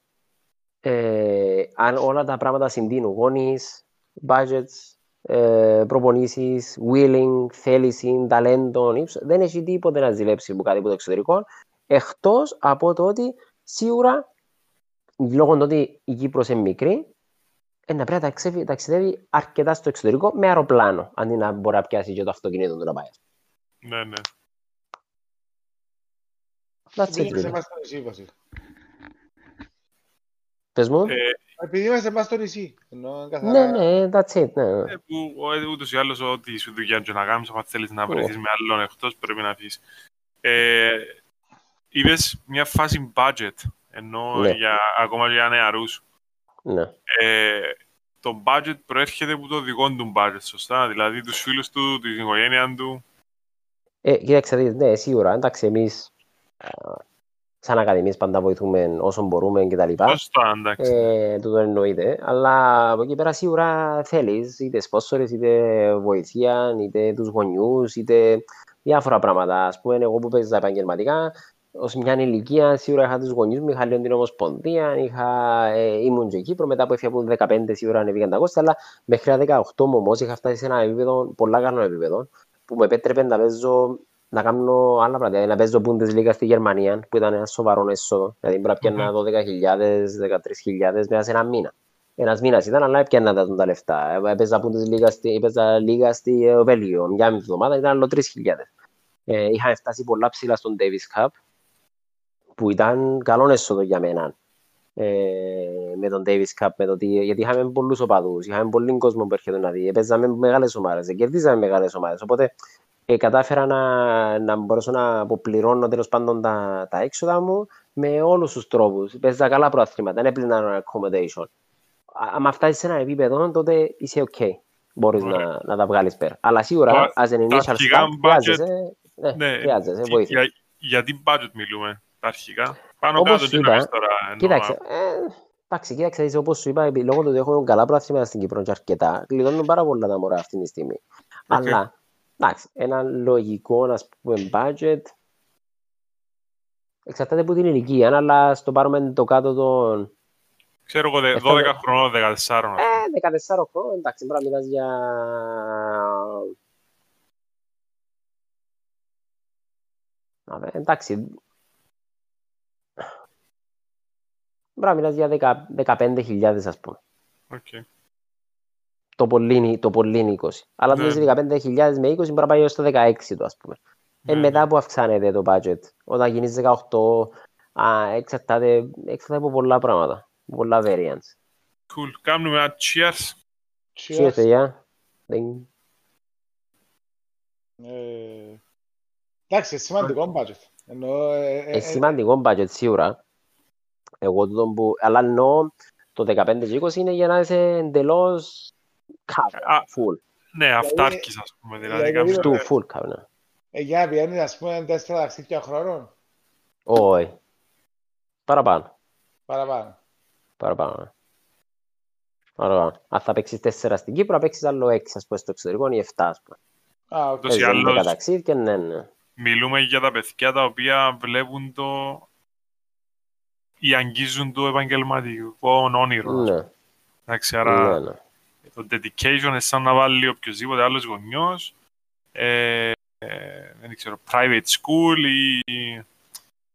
ε, αν όλα τα πράγματα συντείνουν, γονείς, budgets, ε, προπονήσεις, willing, θέληση, ταλέντο, ύψος, δεν έχει τίποτε να ζηλέψει από κάτι από το εξωτερικό, εκτός από το ότι σίγουρα, λόγω του ότι η Κύπρος είναι μικρή, ε, να πρέπει να ταξιδεύει, ταξιδεύει αρκετά στο εξωτερικό με αεροπλάνο, αντί να μπορεί να πιάσει και το αυτοκίνητο του να πάει. ναι, ναι. That's it, Επειδή είμαστε really. εμάς στο νησί, βασικά. Πες μου. Ε, Επειδή είμαστε εμάς στο νησί. Ενώ καθαρά... Ναι, ναι, that's it. Ναι. Ε, που ε, ούτως ή άλλως ό,τι σου δουλειά και να κάνεις, αν θέλεις να βρεθείς με άλλον εκτός, πρέπει να αφήσεις. Ε, είδες μια φάση budget, ενώ Ναι. για, ακόμα για νεαρούς. Ναι. Ε, το budget προέρχεται από το δικό του budget, σωστά; Δηλαδή τους φίλους του, την οικογένεια του. Ε, κοίταξε, δεις, ναι, σίγουρα. Εντάξει, εμείς α, σαν ακαδημίες πάντα βοηθούμε όσο μπορούμε και τα λοιπά. Σωστά, εντάξει. Ε, τούτο εννοείται. Αλλά από εκεί πέρα σίγουρα θέλεις είτε σπόσορες, είτε βοηθεία, είτε τους γονιούς, είτε διάφορα πράγματα. Ας πούμε, εγώ που παίζα επαγγελματικά, ως μια ηλικία σίγουρα είχα τους γονιούς μου, είχα λίγο την Ομοσπονδία, είχα, ε, ήμουν και Κύπρο, μετά που έφυγα από 15 σίγουρα ανεβήκαν τα κόστα, αλλά μέχρι τα 18 μου όμως είχα φτάσει σε ένα επίπεδο, πολλά καλό επίπεδο, που με επέτρεπε να παίζω να κάνω άλλα πράγματα, δηλαδή να παίζω Bundesliga στη Γερμανία, που ήταν ένα σοβαρό έσοδο, δηλαδή μπορεί να πιάνα 12.000, 13.000 μέσα σε ένα μήνα. Ένας μήνας ήταν, αλλά έπιανα τα, τα λεφτά. Ε, Έπαιζα Bundesliga στη, έπαιζα λίγα στη ε, Βέλγιο, μια εβδομάδα ήταν άλλο 3.000. Ε, είχαμε φτάσει πολλά ψηλά στον Davis Cup, που ήταν καλό έσοδο για μένα. Ε, με τον Davis Cup, με το τι, γιατί είχαμε πολλούς οπαδούς, είχαμε πολύ κόσμο που έρχεται να δει, παίζαμε μεγάλες ομάδες, κερδίζαμε μεγάλες ομάδες, οπότε ε, κατάφερα να, να μπορέσω να αποπληρώνω τέλος πάντων τα, τα έξοδα μου με όλους τους τρόπους. Παίζα καλά προαθλήματα, δεν έπλυνα accommodation. Αν φτάσεις σε ένα επίπεδο, τότε είσαι ok. μπορείς Ωραία. να, να τα βγάλεις πέρα. Αλλά σίγουρα, Τα- as an τα initial αρχικά start, budget- χρειάζεσαι, ναι, Ναι, χρειάζεσαι τι- βοήθεια. για, για τι budget μιλούμε τα αρχικά. Πάνω Όπως κάτω σου τι είπα, να πεις τώρα. εννοώ, Κοίταξε, ε, εντάξει, κοίταξε, είσαι όπως σου είπα, επί- λόγω του ότι έχουμε καλά πράθυμα στην Κύπρο και αρκετά, κλειδώνουν πάρα πολλά τα μωρά αυτή τη στιγμή. Αλλά, εντάξει, ένα λογικό, ας πούμε, budget, εξαρτάται από την ηλικία, αλλάς στο πάρουμε το κάτω των Ξέρω εγώ, δε- Εφτά- 12 χρονών, 14. ας πούμε. Ε, 14 χρόνια, εντάξει, μπορεί να μιλάς για... Α, βε, εντάξει. Μπορεί να μιλάς για 10 15.000 ας πούμε. Οκ. Το πολύ, είναι- το πολύ είναι 20. Αλλά Ναι. ναι. 15.000 με 20 μπορεί να πάει έως το 16 το ας πούμε. Ε, Ναι, μετά ναι. που αυξάνεται το budget. Όταν γίνεις 18, α, εξαρτάται, εξαρτάται από πολλά πράγματα. από Πολλά variants. Cool. Κάνουμε ένα cheers. Cheers, παιδιά. Ding. Ε, Εντάξει, σημαντικό budget. Εννοώ, ε, ε, Ε, ε, σημαντικό budget σίγουρα. Εγώ τούτο που... Αλλά εννοώ το 15 και 20 είναι για να είσαι εντελώς cover, Α, full. Ναι, αυτάρκης ας πούμε. Δηλαδή, δηλαδή, κάνουμε- Του full cover, ναι. ε, για να πηγαίνεις, ας πούμε, τέσσερα ταξίδια χρόνων, Όχι. Παραπάνω. παραπάνω. Παραπάνω, ναι. Παραπάνω. Αν θα παίξεις 4 στην Κύπρο, θα παίξεις άλλο 6 ας πούμε, στο εξωτερικό ή 7 ας πούμε. Α, οκ. Ούτως ή Παίζεις άλλως- 10 ταξίδια, ναι, ναι. μιλούμε για τα παιδιά τα οποία βλέπουν το ή αγγίζουν το επαγγελματικό όνειρο. Ναι, Εντάξει, άρα ναι, ναι. το dedication είναι σαν να βάλει οποιοδήποτε άλλος γονιός ε, ε, δεν ξέρω, private school ή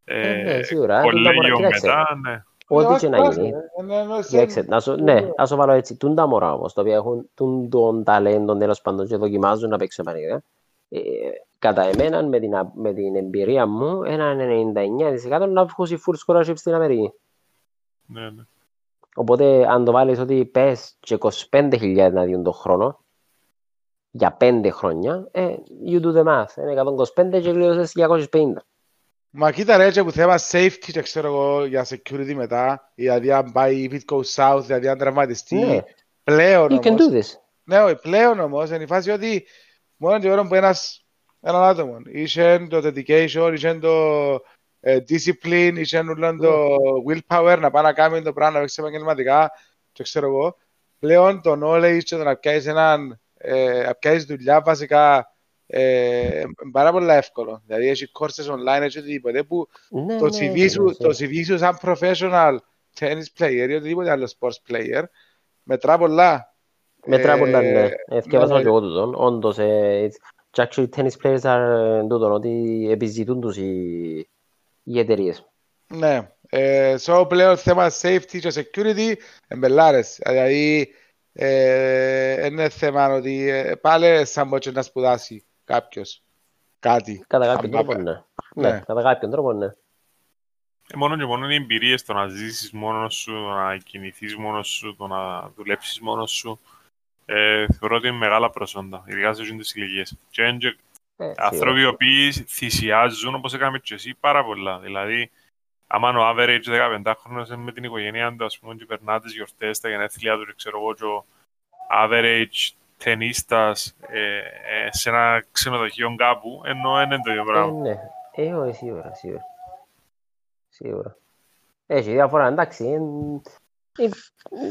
Ε, ε, ναι, σίγουρα. Τούτα μωρά, κολέγιο κοίταξε. μετά, ναι. Ό,τι και να Ε, γίνει. ε, ναι, ναι, σε- Κοίταξε, να σου, ναι, να σου βάλω έτσι. Τούν τα μωρά όμως, τα οποία έχουν τούν τον ταλέντο τέλος πάντων και δοκιμάζουν να παίξουν επανειλημμένα. Ε, κατά εμένα, με την, α- με την εμπειρία μου, ένα 99% να βγουν full scholarship στην Αμερική. ναι, ναι. Οπότε, αν το βάλεις ότι πες και 25.000 να δίνουν τον χρόνο, για 5 χρόνια, ε, you do the math. Είναι 125 και κλείωσες 250. Μα κοίτα ρε, και που θέμα safety και ξέρω εγώ για security μετά, δηλαδή αν πάει if it goes south, δηλαδή αν τραυματιστεί, Ναι, πλέον you can όμως, do this. ναι, όχι, πλέον όμως, είναι η φάση ότι μόνο την ώρα που ένας, έναν άτομο, είχε το dedication, είχε το ε, discipline, είχε όλο το willpower να πάει να κάνει το πράγμα, να παίξει επαγγελματικά, και ξέρω εγώ, πλέον το knowledge και το να πιάσεις έναν, ε, να πιάσεις δουλειά βασικά, ε, είναι πάρα πολύ εύκολο. Δηλαδή έχεις courses online, έχεις οτιδήποτε που Ναι, το ναι, CV σου, ναι, το CV σου σαν professional tennis player ή οτιδήποτε άλλο sports player μετρά πολλά. Μετρά Ε, πολλά, ναι. Εθιέβασα ναι. και εγώ τούτον. Όντως, ε, it's- και actually tennis players are ε, τούτον, ότι επιζητούν τους οι, οι εταιρείες. Ναι. Ε, so πλέον θέμα safety και security εμπελάρες. Δηλαδή ε, είναι θέμα ότι ε, πάλι σαν μπορεί να σπουδάσει κάποιος κάτι. Κατά κάποιον Αν τρόπο, πάμε. ναι. Ναι. Ναι, κατά κάποιον τρόπο, ναι. Ε, μόνο και μόνο είναι οι εμπειρίες το να ζήσεις μόνος σου, το να κινηθείς μόνος σου, το να δουλέψεις μόνος σου. Ε, θεωρώ ότι είναι μεγάλα προσόντα, ειδικά σε αυτές τις ηλικίες. Και είναι και Ε, άνθρωποι οι σίγουρα. οποίοι θυσιάζουν, όπως έκαμε και εσύ, πάρα πολλά. Δηλαδή, άμα ο average 15χρονος είναι με την οικογένεια του, ας πούμε, και περνά τις γιορτές, τα γενέθλια του, και ξέρω εγώ, και ο average ταινίστας ε, ε, σε ένα ξενοδοχείο κάπου, ενώ είναι το ίδιο Ε, πράγμα. ναι. Ε, όχι, σίγουρα, σίγουρα. Σίγουρα. Έχει διάφορα, εντάξει. Εν-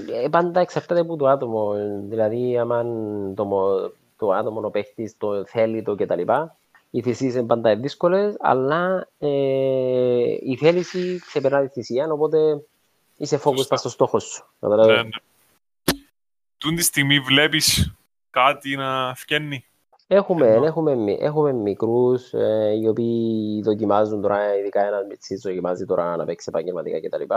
ε, ε, πάντα εξαρτάται από το άτομο. ε, Δηλαδή, άμα το, μο- το άτομο, ο παίχτης, το θέλει το κτλ. Οι θυσίες είναι πάντα δύσκολες, αλλά ε, η θέληση ξεπερνά τη θυσία, οπότε είσαι focused Σωστά. στο στόχο σου. Ναι, Καταλαβαίνεις; ναι. Τούν τη στιγμή βλέπεις κάτι να φκένει. Έχουμε, Εννοώ. έχουμε, μι- έχουμε μικρούς ε, οι οποίοι δοκιμάζουν τώρα, ειδικά ένας μητσής δοκιμάζει τώρα να παίξει επαγγελματικά κτλ.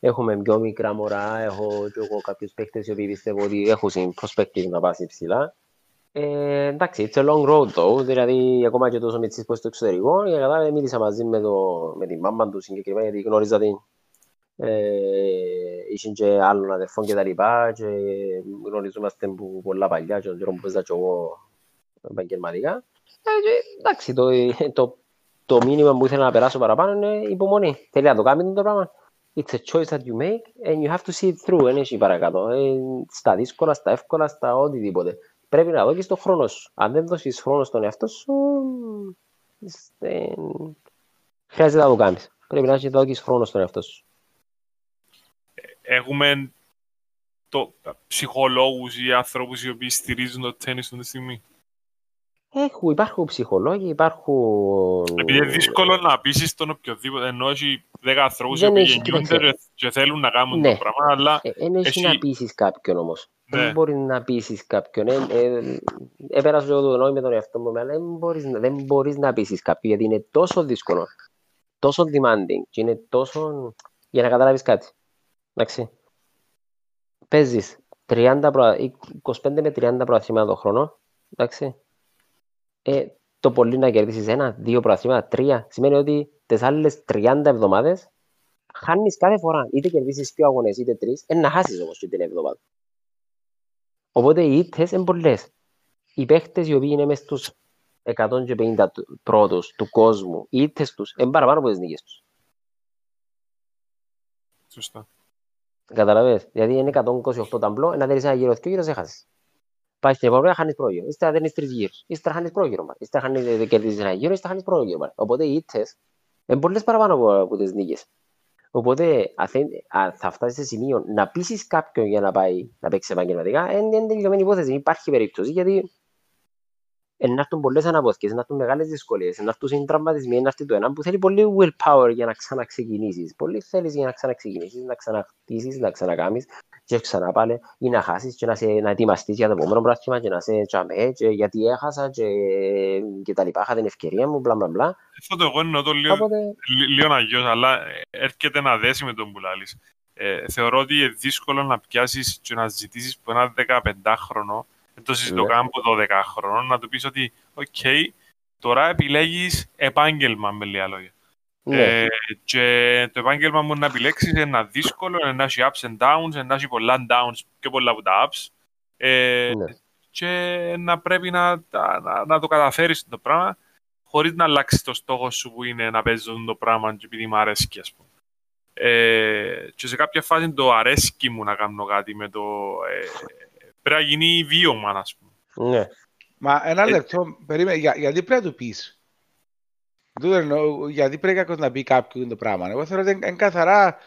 Έχουμε πιο μικρά μωρά, έχω και εγώ κάποιους παίχτες οι οποίοι πιστεύω ότι έχουν συν perspective να πάσει ψηλά. Ε, εντάξει, it's a long road though, δηλαδή ακόμα και τόσο μητσής που στο εξωτερικό, για κατά μίλησα μαζί με, το, με τη μάμα του συγκεκριμένα, γιατί γνώριζα την, ε, είχε και άλλων αδερφών και τα λοιπά και γνωριζόμαστε που πολλά παλιά και τον καιρό που παίζα και εγώ επαγγελματικά. Ε, και, εντάξει, το, το, το μήνυμα που ήθελα να περάσω παραπάνω είναι υπομονή. Θέλει να το κάνει το πράγμα. It's a choice that you make and you have to see it through. Δεν έχει παρακάτω. Ε, στα δύσκολα, στα εύκολα, στα οτιδήποτε. πρέπει να δώσεις το χρόνο σου. Αν δεν δώσεις χρόνο στον εαυτό σου, δεν... χρειάζεται να το κάνεις. Πρέπει να δώσεις χρόνο στον εαυτό σου. Έχουμε το, ψυχολόγους ή ανθρώπους οι οποίοι στηρίζουν το τέννις αυτή τη στιγμή. Έχουν, υπάρχουν ψυχολόγοι, υπάρχουν... Επειδή είναι δύσκολο να πείσεις τον οποιοδήποτε, ενώ έχει δέκα ανθρώπους οι οποίοι γεννιούνται και θέλουν να κάνουν ναι. το πράγμα, αλλά... Δεν έχει εσύ... να πείσεις κάποιον όμως. Ναι. Δεν μπορεί να πείσεις κάποιον. Ε, ε, έπαιρασα εγώ το νόημα με τον εαυτό μου, αλλά δεν μπορείς, να- δεν μπορείς να πείσεις κάποιον, γιατί είναι τόσο δύσκολο, τόσο demanding και είναι τόσο... για να καταλάβεις κάτι. Εντάξει. Παίζεις 30 προ... 25 με 30 προαθήματα το χρόνο. Εντάξει. Ε, το πολύ να κερδίσεις ένα, δύο προαθήματα, τρία, σημαίνει ότι τις άλλες 30 εβδομάδες χάνεις κάθε φορά. Είτε κερδίσεις δύο αγώνες, είτε τρεις, ε, να χάσεις όμως και την εβδομάδα. Οπότε οι ήττες είναι πολλές. Οι παίχτες οι οποίοι είναι μες στους 150 του- πρώτους του κόσμου, οι ήττες τους είναι παραπάνω από τις νίκες τους. Σωστά. Καταλαβες; Δηλαδή είναι 128 ταμπλό, να δέρεις ένα γύρο, δύο γύρος, έχασες. Πάει στην επόμενη, χάνεις πρώτο γύρο. Ύστερα δέρνεις τρεις γύρους. Ύστερα χάνεις πρώτο γύρο. πάλι. Ύστερα χάνεις, ε, κερδίζεις ένα γύρο, ύστερα χάνεις πρώτο γύρο. πάλι. Οπότε οι ήττες είναι πολλές παραπάνω από, από τις νίκες. Οπότε αν θε- αν θα φτάσεις σε σημείο να πείσεις κάποιον για να πάει να παίξει επαγγελματικά, είναι είναι τελειωμένη υπόθεση. Υπάρχει περίπτωση γιατί ε, να έρθουν πολλές αναπόθηκες, να έρθουν μεγάλες δυσκολίες, να έρθουν τραυματισμοί, να έρθει το ένα που θέλει πολύ willpower για να ξαναξεκινήσεις. Πολύ θέλεις για να ξαναξεκινήσεις, να ξαναχτίσεις, να ξανακάμεις και ξανά πάλι ή να χάσεις και να, σε, να ετοιμαστείς για το επόμενο πράθυμα και να σε τσαμέ και γιατί έχασα και, και τα λοιπά, είχα την ευκαιρία μου, μπλα μπλα μπλα. Αυτό το εγώ εννοώ το λίγο, Οπότε, λι- λίγο αγιώς, αλλά ε, έρχεται να δέσει με τον που λαλείς. Ε, θεωρώ ότι είναι δύσκολο να πιάσεις και να ζητήσεις από ένα 15χρονο, δεν το συζητώ Ναι. καν από 12χρονο, να του πεις ότι, οκ, τώρα επιλέγεις επάγγελμα με λίγα λόγια. Ναι, Ε, και το επάγγελμα μου να επιλέξεις είναι ένα δύσκολο, είναι να έχει ups and downs, είναι να έχει πολλά downs και πολλά από τα ups. Ε, ναι. και να πρέπει να, τα- να, να το καταφέρεις το πράγμα χωρίς να αλλάξεις το στόχο σου που είναι να παίζεις αυτό το πράγμα και επειδή μου αρέσκει, ας πούμε. Ε, και σε κάποια φάση το αρέσκει μου να κάνω κάτι με το... Ε, πρέπει να γίνει βίωμα, ας πούμε. ναι. Μα ένα Ε, λεπτό, περίμενε, για, γιατί πρέπει να του πεις; Τούτο εννοώ, γιατί πρέπει κάποιος να πει κάποιον το πράγμα. Εγώ θεωρώ ότι είναι είναι καθαρά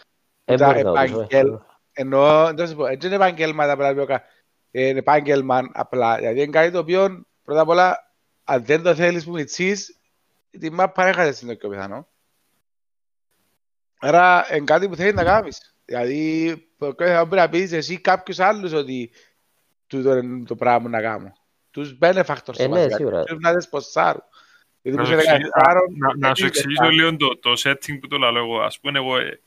Δεν τα μπορείς να το πεις, επαγγέλ- ε. Εννοώ, δεν σου πω, έτσι είναι επαγγέλματα πρέπει να πει ο κα- ε, είναι επάγγελμα απλά. Δηλαδή είναι κάτι το οποίο πρώτα απ' όλα αν δεν το θέλεις που μητσείς, τη μάπα έχασες είναι το πιο πιθανό. Άρα είναι κάτι που θέλεις να κάνεις. Δηλαδή το πιο πιθανό πρέπει να πεις εσύ κάποιους άλλους ότι τούτο είναι το πράγμα να κάνω. Τους benefactors Ε, ναι, βασικά. σίγουρα. Τους να δεις ποσάρουν. Γιατί Να που σου είσαι εξηγήσω- 14, να- να σου δεν εξηγήσω είναι λίγο το, το setting που το λέω εγώ. Ας πούμε, εγώ ε,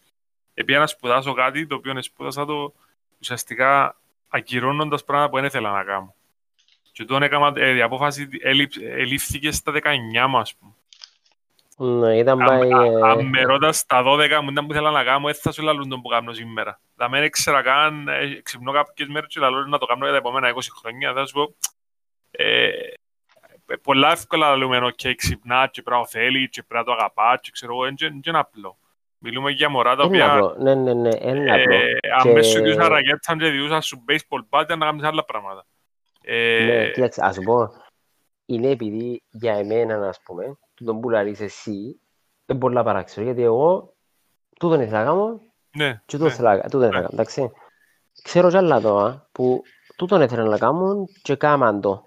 επειδή να σπουδάσω κάτι το οποίο σπούδασα το ουσιαστικά ακυρώνοντας πράγματα που δεν ήθελα να κάνω. Και τον έκανα, ε, η απόφαση ελήψ- ελήφθηκε στα 19 μου, ας πούμε. Ναι, ήταν Αν, πάει... α- ε, αν με ρώτας στα 12 μου ήταν που ήθελα να κάνω, δεν θα σου λαλούν τον που κάνω σήμερα. Θα με έξερα καν, ε, ξυπνώ κάποιες μέρες και λαλούν να το κάνω για τα επόμενα 20 χρόνια. Θα σου πω, ε, ε, πολλά εύκολα λαλούμε, ok, ξυπνά και πρέπει να το θέλει και πρέπει να το αγαπά και ξέρω εγώ, δεν είναι απλό. Μιλούμε για μωρά τα Είναι οποία απλό. Ναι, ναι, ναι, είναι απλό. ε, Και- αν μες σου διούσα ρακέτσα και διούσα σου baseball bat, να κάνεις άλλα πράγματα. Ε, Ναι, κοίταξε, ας σου πω, είναι επειδή για εμένα, ας πούμε, τον που λαρείς εσύ, είναι πολλά παράξενο, γιατί εγώ τούτον ήθελα να κάνω ναι, και ναι. τούτον ήθελα τούτον ήθελα να κάνω, εντάξει. Ξέρω κι άλλα τώρα που τούτον ήθελα να κάνουν και κάμαν το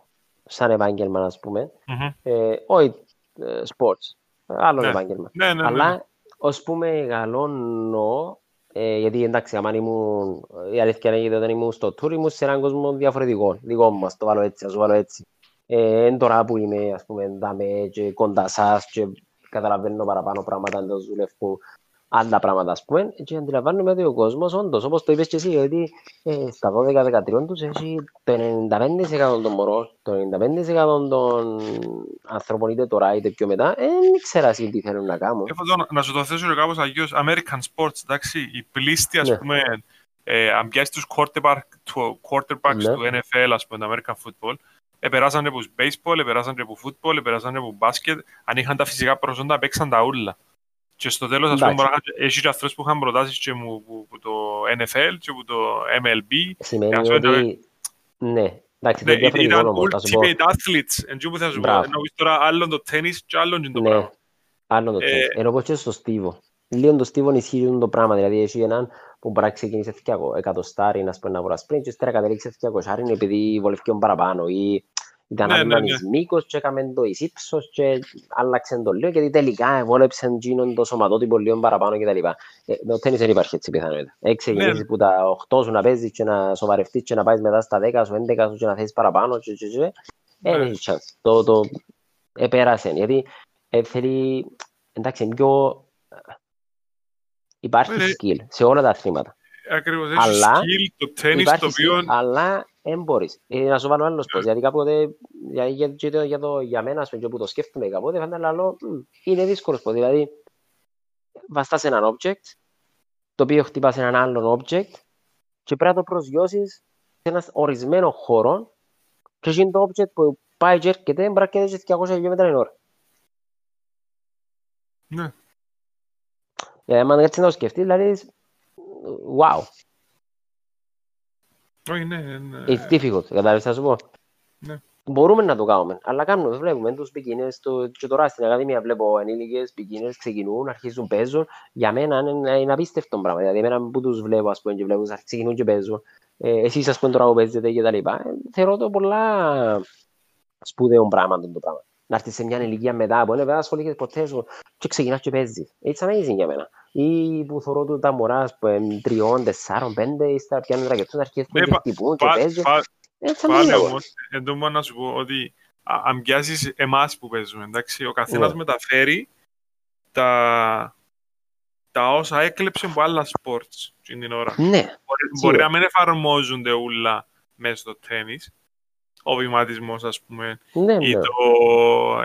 σαν επάγγελμα, ας πούμε, Μμμ. ε, όχι ε, sports, άλλο Ναι. επάγγελμα. Ναι, ναι, ναι. Αλλά ως που μεγαλώνω, ε, γιατί εντάξει, άμα ήμουν, η αλήθεια είναι γιατί όταν ήμουν στο tour ήμουν σε έναν κόσμο διαφορετικό, δικό μας, το βάλω έτσι, ας το βάλω έτσι. Ε, εν τώρα που είμαι, ας πούμε, δάμε και κοντά σας και καταλαβαίνω παραπάνω πράγματα εντός δουλεύω άλλα πράγματα, ας πούμε, και αντιλαμβάνομαι ότι ο κόσμος, όντως, όπως το είπες και εσύ, ότι ε, στα 12-13 τους έχει το 95% των μωρών, το 95% των ανθρώπων, είτε τώρα είτε πιο μετά, ε, δεν ήξερα εσύ τι θέλουν να κάνουν. Έχω εδώ να- να σου το θέσω και κάπως αγίως American sports, εντάξει, οι πλήστοι, ας Ναι. πούμε, ε, αν πιάσεις τους quarterback, του, quarterbacks Ναι. του NFL, ας πούμε, το American football, επεράσαν από baseball, επεράσαν από football, επεράσαν από basket, αν είχαν τα φυσικά προσόντα, παίξαν τα ούλα. Και στο τέλος, ας πούμε, Εντάξει. μπορεί να- έχεις και αυτούς που είχαν προτάσεις και μου, που, που το NFL και που το MLB. Σημαίνει ας πούμε, ότι, ναι, Εντάξει, Ναι, είναι διαφορετικό ήταν όμως, θα σου πω. ultimate athletes. Εν τω που θα σου πω. Μπράβο. Ενώ πεις τώρα άλλον το τέννις και άλλον και το Ναι, πράγμα. άλλο το Ε, τένις. Ενώ πως και στο Στίβο. Λίγο το Στίβο ισχύει το πράγμα, δηλαδή έχει έναν που μπορεί να ξεκινήσει θκιάκο, εκατοστάρι, να σπέρει να βρω σπριν και ύστερα κατελήξει θκιάκο σάρι επειδή βολευκεί τον παραπάνω ή ήταν Ναι, ναι, ναι, ναι, ναι. μήκος και έκαμε το εις ύψος και άλλαξε το λίγο γιατί τελικά βόλεψε εκείνον το σωματότυπο λίγο παραπάνω και τα λοιπά. Ε, με το τένις δεν υπάρχει έτσι πιθανότητα. Έχει ξεκινήσεις Ναι. που τα 8 σου να παίζεις και να σοβαρευτείς και να πάεις μετά στα 10 σου, 11 σου και να θέσεις παραπάνω και, και, και. Ε, Ναι. δεν έχει chance. Το, το επέρασε. Γιατί ε, θέλει, εντάξει, είναι πιο... Υπάρχει Ναι, ναι. skill σε όλα τα αθλήματα. Ακριβώς, έχει Αλλά skill το τέννις Υπάρχει το οποίο... skill, αλλά δεν μπορείς. Ε, να σου βάλω άλλο πώς. Γιατί κάποτε, για, για, για, το- για, το, για μένα, ας πούμε, και που το σκέφτομαι κάποτε, φαίνεται λαλό, «Μμ, είναι δύσκολος σπορ. Δηλαδή, βαστάς έναν object, το οποίο χτυπάς έναν άλλον object και πρέπει να το προσγειώσεις σε έναν ορισμένος χώρο και γίνει το object που πάει και έρχεται, μπορεί να έρχεται και 200 χιλιόμετρα την ώρα. Ναι. Ε, άμα έτσι να το σκεφτείς, δηλαδή, wow, Όχι, ναι, ναι. it's difficult, κατάλαβες θα σου πω; Ναι. Μπορούμε να το κάνουμε, αλλά κάνουμε, βλέπουμε τους beginners, το, και τώρα στην Ακαδημία βλέπω ενήλικες, beginners, ξεκινούν, αρχίζουν, παίζουν. Για μένα είναι, είναι απίστευτο πράγμα, δηλαδή εμένα που τους βλέπω, ας πούμε, και βλέπω, τους ξεκινούν και παίζουν. Ε, εσείς, ας πούμε, τώρα που παίζετε και τα λοιπά, ε, θεωρώ το πολλά σπουδαίο πράγμα το πράγμα. Να έρθεις σε μια ηλικία μετά που δεν ασχολείσαι ποτέ σου και ξεκινάς και παίζεις. It's amazing για μένα. Ή που θωρώ του τα μωράς που είναι τριών, τεσσάρων, πέντε, ύστερα πιάνουν ρακετούς, αρχίζουν Ναι, και πα- χτυπούν και Πα- παίζουν. πα- Έτσι Πάλι amazing. όμως, εν τω μόνο να σου πω ότι α- αν πιάσεις εμάς που παίζουμε, εντάξει, ο καθένας Ναι. μεταφέρει τα, τα όσα έκλεψε από άλλα sports την ώρα. Ναι, Μπορεί, μπορεί Σίγουρα. να μην εφαρμόζονται όλα μέσα στο τέννις, ο βηματισμός ας πούμε, ναι, ή ναι. το,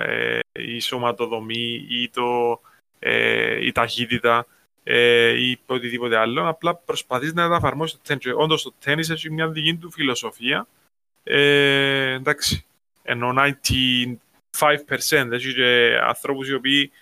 ε, η σωματοδομή ή το, ε, η ταχύτητα ε, ή οτιδήποτε άλλο. Απλά προσπαθείς να τα εφαρμόσεις στο τέννις. Και Όντως το τέννις έχει μια δική του φιλοσοφία. Ε, εντάξει, ενώ 95% έχει και ανθρώπους οι οποίοι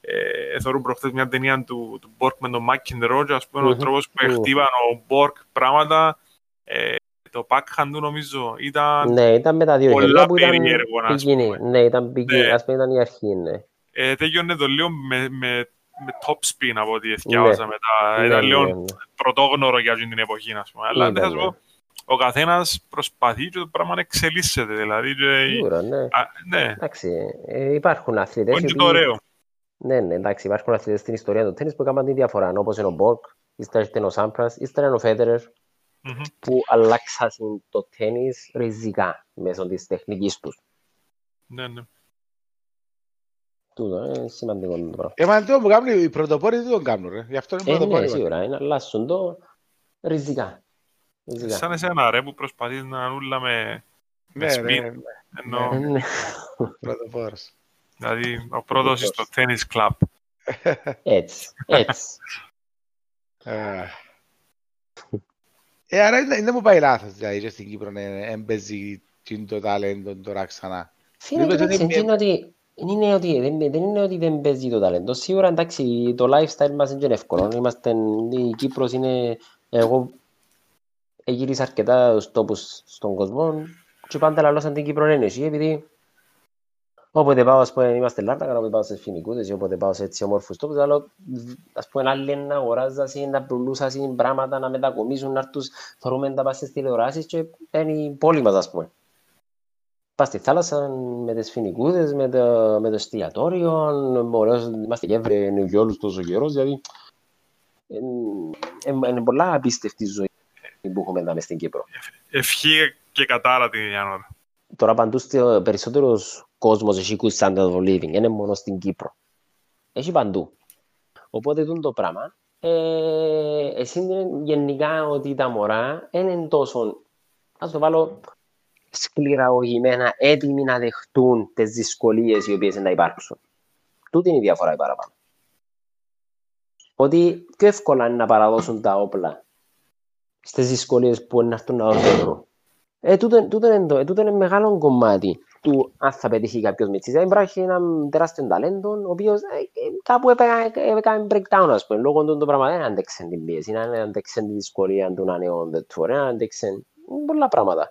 ε, θεωρούν προχθές μια ταινία του, του Μπορκ με τον McEnroe και ας πούμε ο Μμμ. τρόπος που Μμμ. χτύπαν ο Μπορκ πράγματα ε, το backhand του νομίζω ήταν Ναι, ήταν με τα δύο πολλά χέρια που ήταν περίεργο, ας πικίνη. πούμε. Ναι, ήταν πικίνη. Ναι. Ας πούμε ήταν η αρχή, ναι. ε, τέλειωνε το λίγο με, με, με top spin από ό,τι διάβασα μετά. Ναι, Ήταν ναι, λίγο ναι. πρωτόγνωρο για αυτή την εποχή, ας πούμε. Αλλά Ήταν, δεν θα σου ναι. πω, ο καθένας προσπαθεί και το πράγμα να εξελίσσεται. Δηλαδή, και, Σίγουρα, ναι. α, ναι, Εντάξει, ε, υπάρχουν αθλητές όχι οι και το οποίοι- ωραίο. Ναι, ναι, εντάξει, υπάρχουν αθλητές στην ιστορία του τέννις που έκαναν τη διαφορά. Όπως είναι ο Μπορκ, ύστερα ήταν ο Σάμπρας, ύστερα είναι ο Φέτερερ, Μμμ. που αλλάξαν το τέννις ριζικά μέσω της τεχνικής τους. Ναι, ναι. Τούτο είναι σημαντικό το πράγμα. Ε, μα το που κάνουν οι πρωτοπόροι δεν τον κάνουν, ρε. Γι' αυτό είναι Ε, ναι, πρωτοπόροι. σίγουρα, είναι αλλάσουν το ριζικά. Ριζικά. Σαν εσένα, ρε, που προσπαθείς να νουλα με, με Ναι, speed. ρε, Ενώ, Ε, ναι. πρωτοπόρος. δηλαδή, ο πρώτος στο tennis club. Έτσι, έτσι. Ε, Ε, άρα είναι- είναι μου πάει λάθος, δηλαδή, και στην Κύπρο να έμπαιζει το ταλέντο τώρα ξανά. Φίλε, Είπες εντάξει, ότι- δεν είναι ότι, δεν είναι ότι δεν, δεν είναι ότι δεν παίζει το ταλέντο. Σίγουρα, εντάξει, το lifestyle μας είναι εύκολο. Είμαστε, η Κύπρος είναι, εγώ γύρισα αρκετά στους τόπους στον κόσμο και πάντα λαλώ σαν την Κύπρο είναι εσύ, επειδή όποτε πάω, ας πούμε, είμαστε Λάρνακα, όποτε πάω σε φοινικούδες ή όποτε πάω σε έτσι όμορφους τόπους, λαλώ, ας πούμε, άλλοι να αγοράζασαι, να πουλούσασαι πράγματα, να μετακομίσουν, να έρθουν, θεωρούμε να πας στις τηλεοράσεις και είναι η πόλη μας, ας πούμε. Πας στη θάλασσα με τις φοινικούδες, με το, με το εστιατόριο, ωραίος, είμαστε και έβρε και όλους τόσο καιρός, δηλαδή είναι, είναι πολλά απίστευτη ζωή που έχουμε εδώ μες στην Κύπρο. Ευχή και κατάρα την ίδια ώρα. Τώρα παντού στο περισσότερος κόσμος έχει good standard of living, είναι μόνο στην Κύπρο. Έχει παντού. Οπότε τούτο το πράγμα, ε, εσύ είναι γενικά ότι τα μωρά δεν είναι τόσο, ας το βάλω, σκληραγωγημένα, έτοιμοι να δεχτούν τις δυσκολίες οι οποίες να υπάρξουν. Τούτη είναι η διαφορά η παραπάνω. Ότι πιο εύκολα είναι να παραδώσουν τα όπλα στις δυσκολίες που να έρθουν να δώσουν. Ε, τούτο, τούτο, είναι, το, ε, τούτο είναι μεγάλο κομμάτι του αν θα πετύχει κάποιος μητσής. Δεν υπάρχει ένα τεράστιο ταλέντο, ο οποίος ε, ε, κάπου έπακα- έπακα breakdown, ας πούμε. Λόγω του το πράγμα δεν αντέξε την πίεση, δεν αντέξε τη δυσκολία του να είναι on the tour, δεν αντέξε πολλά πράγματα.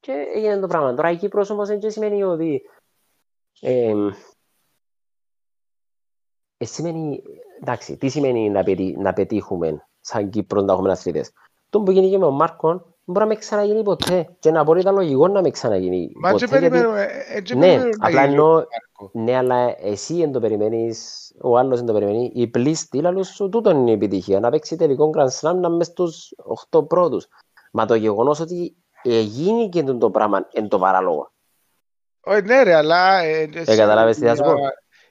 Και έγινε το πράγμα. Τώρα η Κύπρος όμως δεν σημαίνει ότι... Ε, ε, σημαίνει, εντάξει, τι σημαίνει να, πετύ, να πετύχουμε σαν Κύπρος να έχουμε αθλητές. Το που γίνει και με τον Μάρκο μπορεί να με ξαναγίνει ποτέ και να μπορεί να λογικό να με ξαναγίνει Μα ποτέ. και περιμένουμε, ε, και Ναι, περιμένουμε να απλά γίνει εννοώ- ο Μάρκο. Ναι, αλλά εσύ δεν το περιμένεις, ο άλλος δεν το περιμένει. Η πλήστη, λαλό σου, τούτο είναι η επιτυχία. Να παίξει τελικό Grand Slam, να είμαι στους 8 πρώτους. Μα το γεγονός ότι γίνει και το πράγμα είναι το παράλογο. Όχι, ναι ρε, αλλά... ε, εσύ- καταλάβες τι θα σου πω.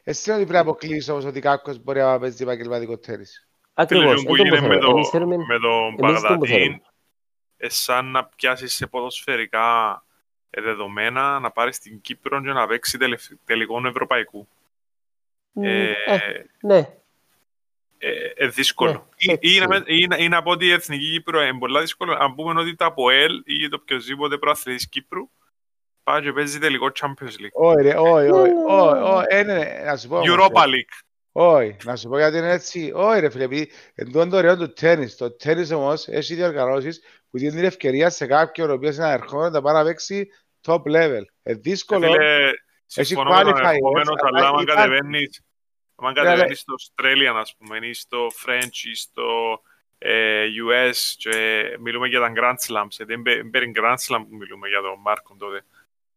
Εσύ είναι ότι πρέπει να αποκλείσεις όμως ότι κάποιος μπορεί να παίζει επαγγελματικό τέννις. Ακριβώς, Φίλε, που εν τω που γίνεται με, θέλουμε. το, Εμείς θέλουμε... με τον εμείς σαν να πιάσεις σε ποδοσφαιρικά ε, δεδομένα, να πάρεις την Κύπρο και να παίξει τελευ- τελικό ευρωπαϊκού. Ε, Ε, ναι, ε, ε, δύσκολο. Ναι, Ή- έτσι. ή, να, με- ή, να, ή να πω ότι η Εθνική Κύπρο είναι πολλά δύσκολο. Αν πούμε ότι το ΑΠΟΕΛ ή το οποιοδήποτε προαθλητής Κύπρου πάει και παίζει τελικό Champions League. Όχι ρε, όχι, όχι, Ναι, όχι, ναι, όχι, ε, ναι, ναι, να σου πω όμως, Europa ε, League. Όχι, να σου πω γιατί είναι έτσι. Όχι ρε φίλε, επειδή εν τω το ωραίο του τέννις. Το τέννις όμως έχει διοργανώσεις που δίνουν την ευκαιρία σε κάποιον ο οποίος είναι ερχόμενο να πάει να παίξει top level. Ε, δύσκολο. Φίλε, συμφωνώ με τον qualifiers, ερχόμενο, αλλά αλλά άμα υπάρχει- κατεβαίνεις, άμα Ναι, αλλά- κατεβαίνεις στο Australian, ας πούμε, ή στο French, ή στο ε, US, και μιλούμε για τα Grand Slams, γιατί δεν παίρνει Grand Slam που μιλούμε για τον Μάρκο τότε.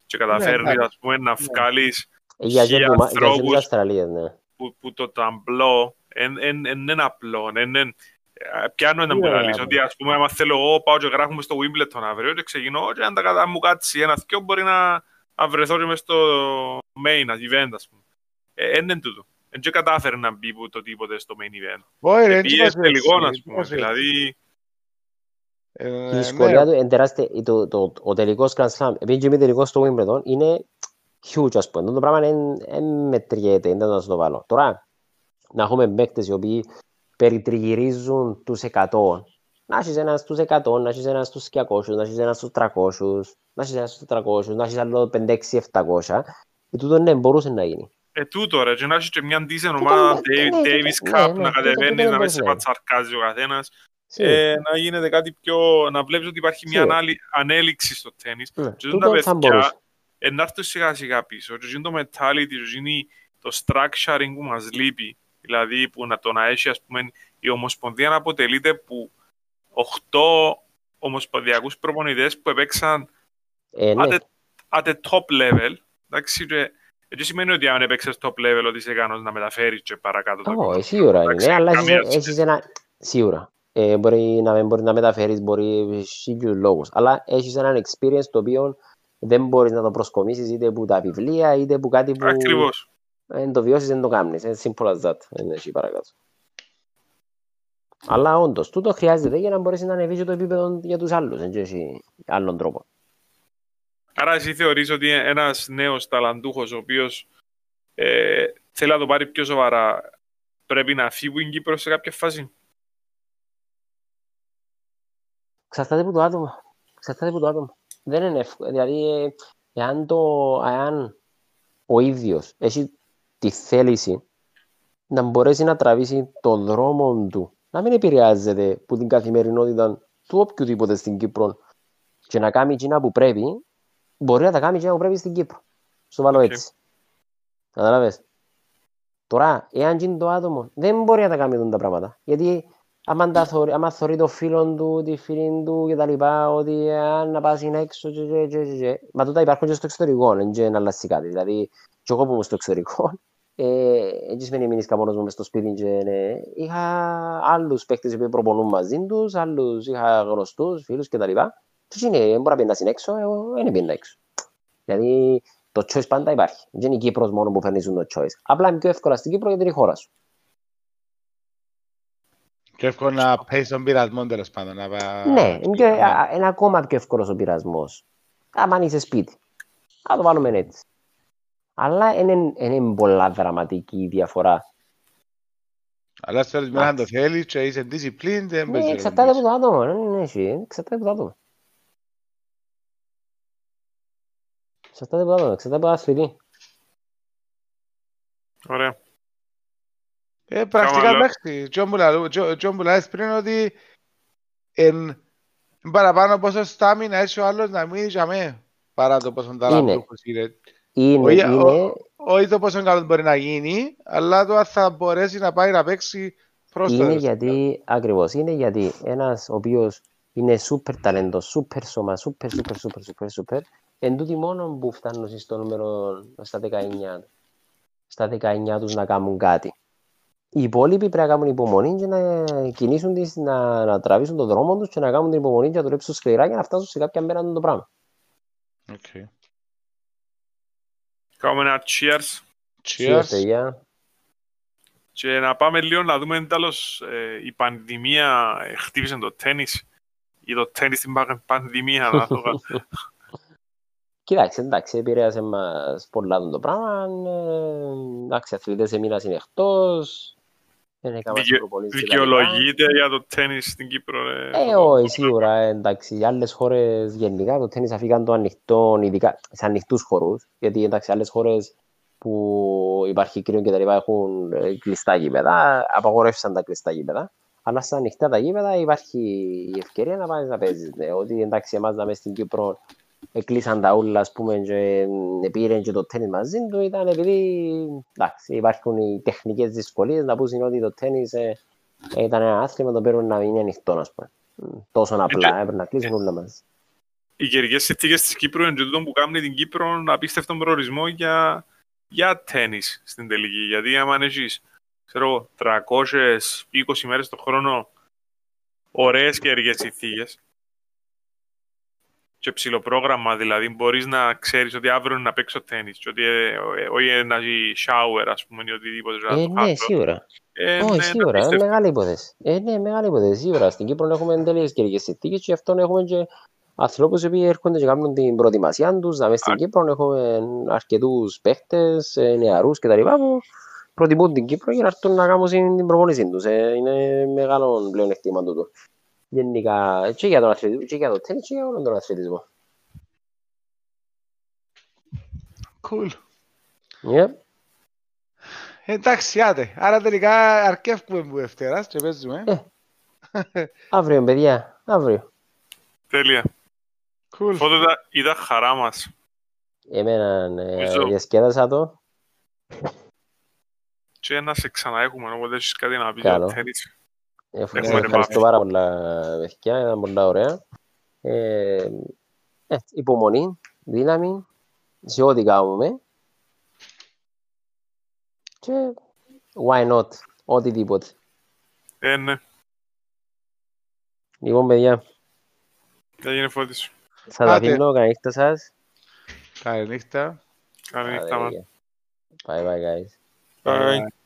Και καταφέρνεις, ναι. ας πούμε, να βγάλεις για χίλια και που- για και ανθρώπους. την Αυστραλία, ναι. που, που το ταμπλό δεν είναι απλό. εν- εν- ε, Πιάνω να μου Ναι, λαλείς, ναι. ότι ας πούμε άμα θέλω εγώ πάω και γράφουμε στο Wimbledon αύριο και ξεκινώ και αν τα κατά μου κάτσει ένας θκιο μπορεί να, να βρεθώ και μες στο main event ας πούμε. Ε, εν είναι τούτο. Δεν και κατάφερε να μπει που το τίποτε στο main event. Όχι ρε, έτσι Πήγε είμαστε τελικό έτσι, ας πούμε. είμαστε έτσι. Δηλαδή Ε, Η ναι. δυσκολία του είναι τεράστια. Το, το, ο τελικός Grand Slam, επειδή και είμαι τελικός στο Wimbledon, είναι huge, ας πούμε. Το πράγμα δεν μετριέται, δεν να σου το βάλω. Τώρα, να έχουμε παίκτες οι οποίοι περιτριγυρίζουν τους 100. Να έχεις έναν στους 100, να έχεις έναν στους 200, να έχεις έναν στους 300, να έχεις έναν στους 400, να έχεις άλλο 5, 6, 700. Και τούτο ναι, μπορούσε να γίνει. ε, τούτο ρε, και να έχεις και μια decent Τούτο, ομάδα ναι, Dave- ναι, Davis ναι, Cup ναι, να τούτο, κατεβαίνεις, τούτο να δεν με σε μπορούσε να πατσαρκάζει ο καθένας. Σι. ε, να γίνεται κάτι πιο... να βλέπεις ότι υπάρχει μια Σίγουρα. ανάλη- ανέλυξη στο τέννις. Ναι, Και τούτο τα θα παιδιά μπορούσε. ε, να έρθουν σιγά σιγά πίσω. Και είναι το mentality, και είναι το structuring που μας λείπει. Δηλαδή που να το να έχει, ας πούμε, η Ομοσπονδία να αποτελείται που 8 ομοσπονδιακούς προπονητές που έπαιξαν Ε, ναι. at, the, at the top level. Εντάξει, και έτσι σημαίνει ότι αν έπαιξες top level ότι είσαι ικανός να μεταφέρεις και παρακάτω το Όχι, επίπεδο. σίγουρα Εντάξει, είναι, αλλά καμία έχεις, έχεις ένα... Σίγουρα. Ε, μπορεί να μην μπορεί να μεταφέρεις, μπορεί χίλιους λόγους. Αλλά έχεις έναν experience το οποίο δεν μπορείς να το προσκομίσεις είτε από τα βιβλία, είτε από κάτι που Ακριβώς. Δεν το βιώσεις, δεν το κάνεις. Είναι simple as that. Δεν έχει παρακάτω. Αλλά όντως, τούτο χρειάζεται για να μπορέσει να ανεβεί και το επίπεδο για τους άλλους. Δεν έχει άλλον τρόπο. Άρα εσύ θεωρείς ότι ένας νέος ταλαντούχος ο οποίος ε, θέλει να το πάρει πιο σοβαρά πρέπει να φύγει που είναι Κύπρο σε κάποια φάση; Εξαρτάται από το άτομο. Εξαρτάται από το άτομο. Δεν είναι εύκολο. Δηλαδή, ε, εάν, το, εάν ο ίδιος έχει τη θέληση να μπορέσει να τραβήσει τον δρόμο του, να μην επηρεάζεται από την καθημερινότητα του οποιοδήποτε στην Κύπρο και να κάνει εκείνα που πρέπει, μπορεί να τα κάνει εκείνα που πρέπει στην Κύπρο. Στο βάλω Οκ. έτσι. Κατάλαβες. Τώρα, εάν γίνει το άτομο, δεν μπορεί να τα κάνει αυτά τα πράγματα. Γιατί άμα, τα θωρεί, άμα θωρεί το φίλο του, τη φίλη του και τα λοιπά, ότι αν να πας είναι έξω και, και, και, και, και. Μα τούτα υπάρχουν και στο εξωτερικό, δεν είναι να αλλάξει κάτι. Δηλαδή, και εγώ που είμαι στο εξωτερικό, ε, έτσι σημαίνει μείνεις μόνος μου μες στο σπίτι και ναι, είχα άλλους παίκτες που προπονούν μαζί τους, άλλους είχα γνωστούς, φίλους κτλ. Και είναι, δεν μπορεί να πιένας έξω, εγώ δεν πιένα έξω. Δηλαδή, το choice πάντα υπάρχει. Δεν είναι η Κύπρος μόνο που φέρνει το choice. Απλά είναι πιο εύκολα στην Κύπρο γιατί είναι η χώρα σου. Και εύκολο να παίζεις τον πειρασμό τέλος πάντων. να πα- Ναι, είναι, πιο, α, είναι ακόμα πιο εύκολος ο πειρασμός. Άμα είσαι σπίτι. Α το βάλουμε έτσι. Αλλά είναι, είναι πολλά δραματική η διαφορά. Αλλά στο τέλος αν το θέλεις και είσαι disciplined, δεν Ναι, παίζει εξαρτάται από ρόλο. το άτομο. Ναι, ναι, εσύ, εξαρτάται από το άτομο. Εξαρτάται από το άτομο, εξαρτάται από το αθλητή. Ωραία. Ε, πρακτικά Κάμα, εντάξει, Τζον που λαλού- Τζο- Τζον που λες πριν ότι εν εν παραπάνω πόσο στάμινα έχει ο άλλος να μείνεις για μέ. παρά το πόσο ταλαντούχος είναι. Είναι, Όχι, είναι, Όχι το πόσο καλό μπορεί να γίνει, αλλά το αν θα μπορέσει να πάει να παίξει προς το είναι τέλος. γιατί, ακριβώς, είναι γιατί ένας ο οποίος είναι σούπερ ταλέντος, σούπερ σώμα, σούπερ, σούπερ, σούπερ, σούπερ, σούπερ, εν τούτοι μόνο που φτάνουν στο νούμερο στα 19, στα 19 τους να κάνουν κάτι. Οι υπόλοιποι πρέπει να κάνουν υπομονή και να κινήσουν τις, να, να τραβήσουν τον δρόμο τους και να κάνουν την υπομονή και να δουλέψουν σκληρά για να φτάσουν σε κάποια μέρα το πράγμα. Οκ. Κάνουμε ένα cheers Cheers. παιδιά. και να πάμε λίγο να δούμε τέλος ε, η πανδημία ε, χτύπησε το τέννις ή το τέννις στην πα- πανδημία. να το κάνω. Κοίταξε, εντάξει, επηρέασε μας πολλά το πράγμα. Ε, εντάξει, αθλητές έμειναν είναι εκτός. Δεν έκαναν Δικαι- προπονήσεις και τα λοιπά. Δικαιολογείται για το τέννις στην Κύπρο. ε, Ε, το- όχι, σίγουρα, ε, εντάξει, οι άλλες χώρες γενικά το τέννις αφήκαν το ανοιχτό, ειδικά σε ανοιχτούς χώρους, γιατί εντάξει, άλλες χώρες που υπάρχει κρύο και τα λοιπά έχουν ε, κλειστά γήπεδα, απαγορεύσαν τα κλειστά γήπεδα, αλλά στα ανοιχτά τα γήπεδα υπάρχει η ευκαιρία να πας να παίζεις. Ναι. Ότι εντάξει, εμάς να μες στην Κύπρο εκλείσαν τα ούλα, ας πούμε, και ε, πήραν και το τέννις μαζί του, ήταν επειδή εντάξει, υπάρχουν οι τεχνικές δυσκολίες, να πούσουν ότι το τέννις ε, ήταν ένα άθλημα το οποίο να είναι ανοιχτό, ας πούμε. Μ, Τόσο απλά, έπρεπε να κλείσουν όλα μας. οι καιρικές συνθήκες της Κύπρου είναι και τούτο που κάνει την Κύπρο απίστευτο προορισμό για, για τέννις στην τελική. Γιατί άμα έχεις, ξέρω εγώ, 320 μέρες το χρόνο ωραίες καιρικές συνθήκες και ψηλό δηλαδή μπορείς να ξέρεις ότι αύριο είναι να παίξω τέννις και ότι ε, ε, όχι να έχει shower ας πούμε ή οτιδήποτε να Ε, το ναι, χάσω. σίγουρα. Ε, Όχι, ναι, σίγουρα, είναι απίστευτο. μεγάλη υπόθεση. Ε, ναι, μεγάλη υπόθεση, σίγουρα. Στην Κύπρο έχουμε τελείως καιρικές συνθήκες και γι' αυτό έχουμε και ανθρώπους οι οποίοι έρχονται και κάνουν την προετοιμασία τους. Να μες στην Α. Κύπρο έχουμε αρκετούς παίχτες, ε, νεαρούς κτλ. που προτιμούν την Κύπρο για να έρθουν να κάνουν την προπόνησή τους. Ε, είναι μεγάλο πλέον εκτίμα τούτο. Γενικά, και για τον αθλητισμό, και για το τέννις, και για όλον τον αθλητισμό. Cool. Yep. Εντάξει, άντε. Άρα τελικά αρκεύουμε που Δευτέρας και παίζουμε. Ε. Αύριο, παιδιά, αύριο. Τέλεια. Cool. Οπότε ήταν- ήταν χαρά μας. Εμένα ε, Ευχαριστώ. διασκέδασα το. Και να σε ξαναέχουμε, οπότε έχεις κάτι να πεις για Καλό. το τέννις. Ευχαριστώ, Έχουμε ευχαριστώ ρημάδι. πάρα πολλά, παιδιά. Ήταν πολλά ωραία. Ε, ε, υπομονή, δύναμη, σε ό,τι κάνουμε. Και why not, οτιδήποτε. Ε, ναι. Λοιπόν, παιδιά, Έγινε φώτιση. θα τα Άντε. αφήνω. Καλή νύχτα σας. Καληνύχτα. Καλή Άντε, νύχτα, man. παιδιά. Bye bye, guys. Bye. Bye.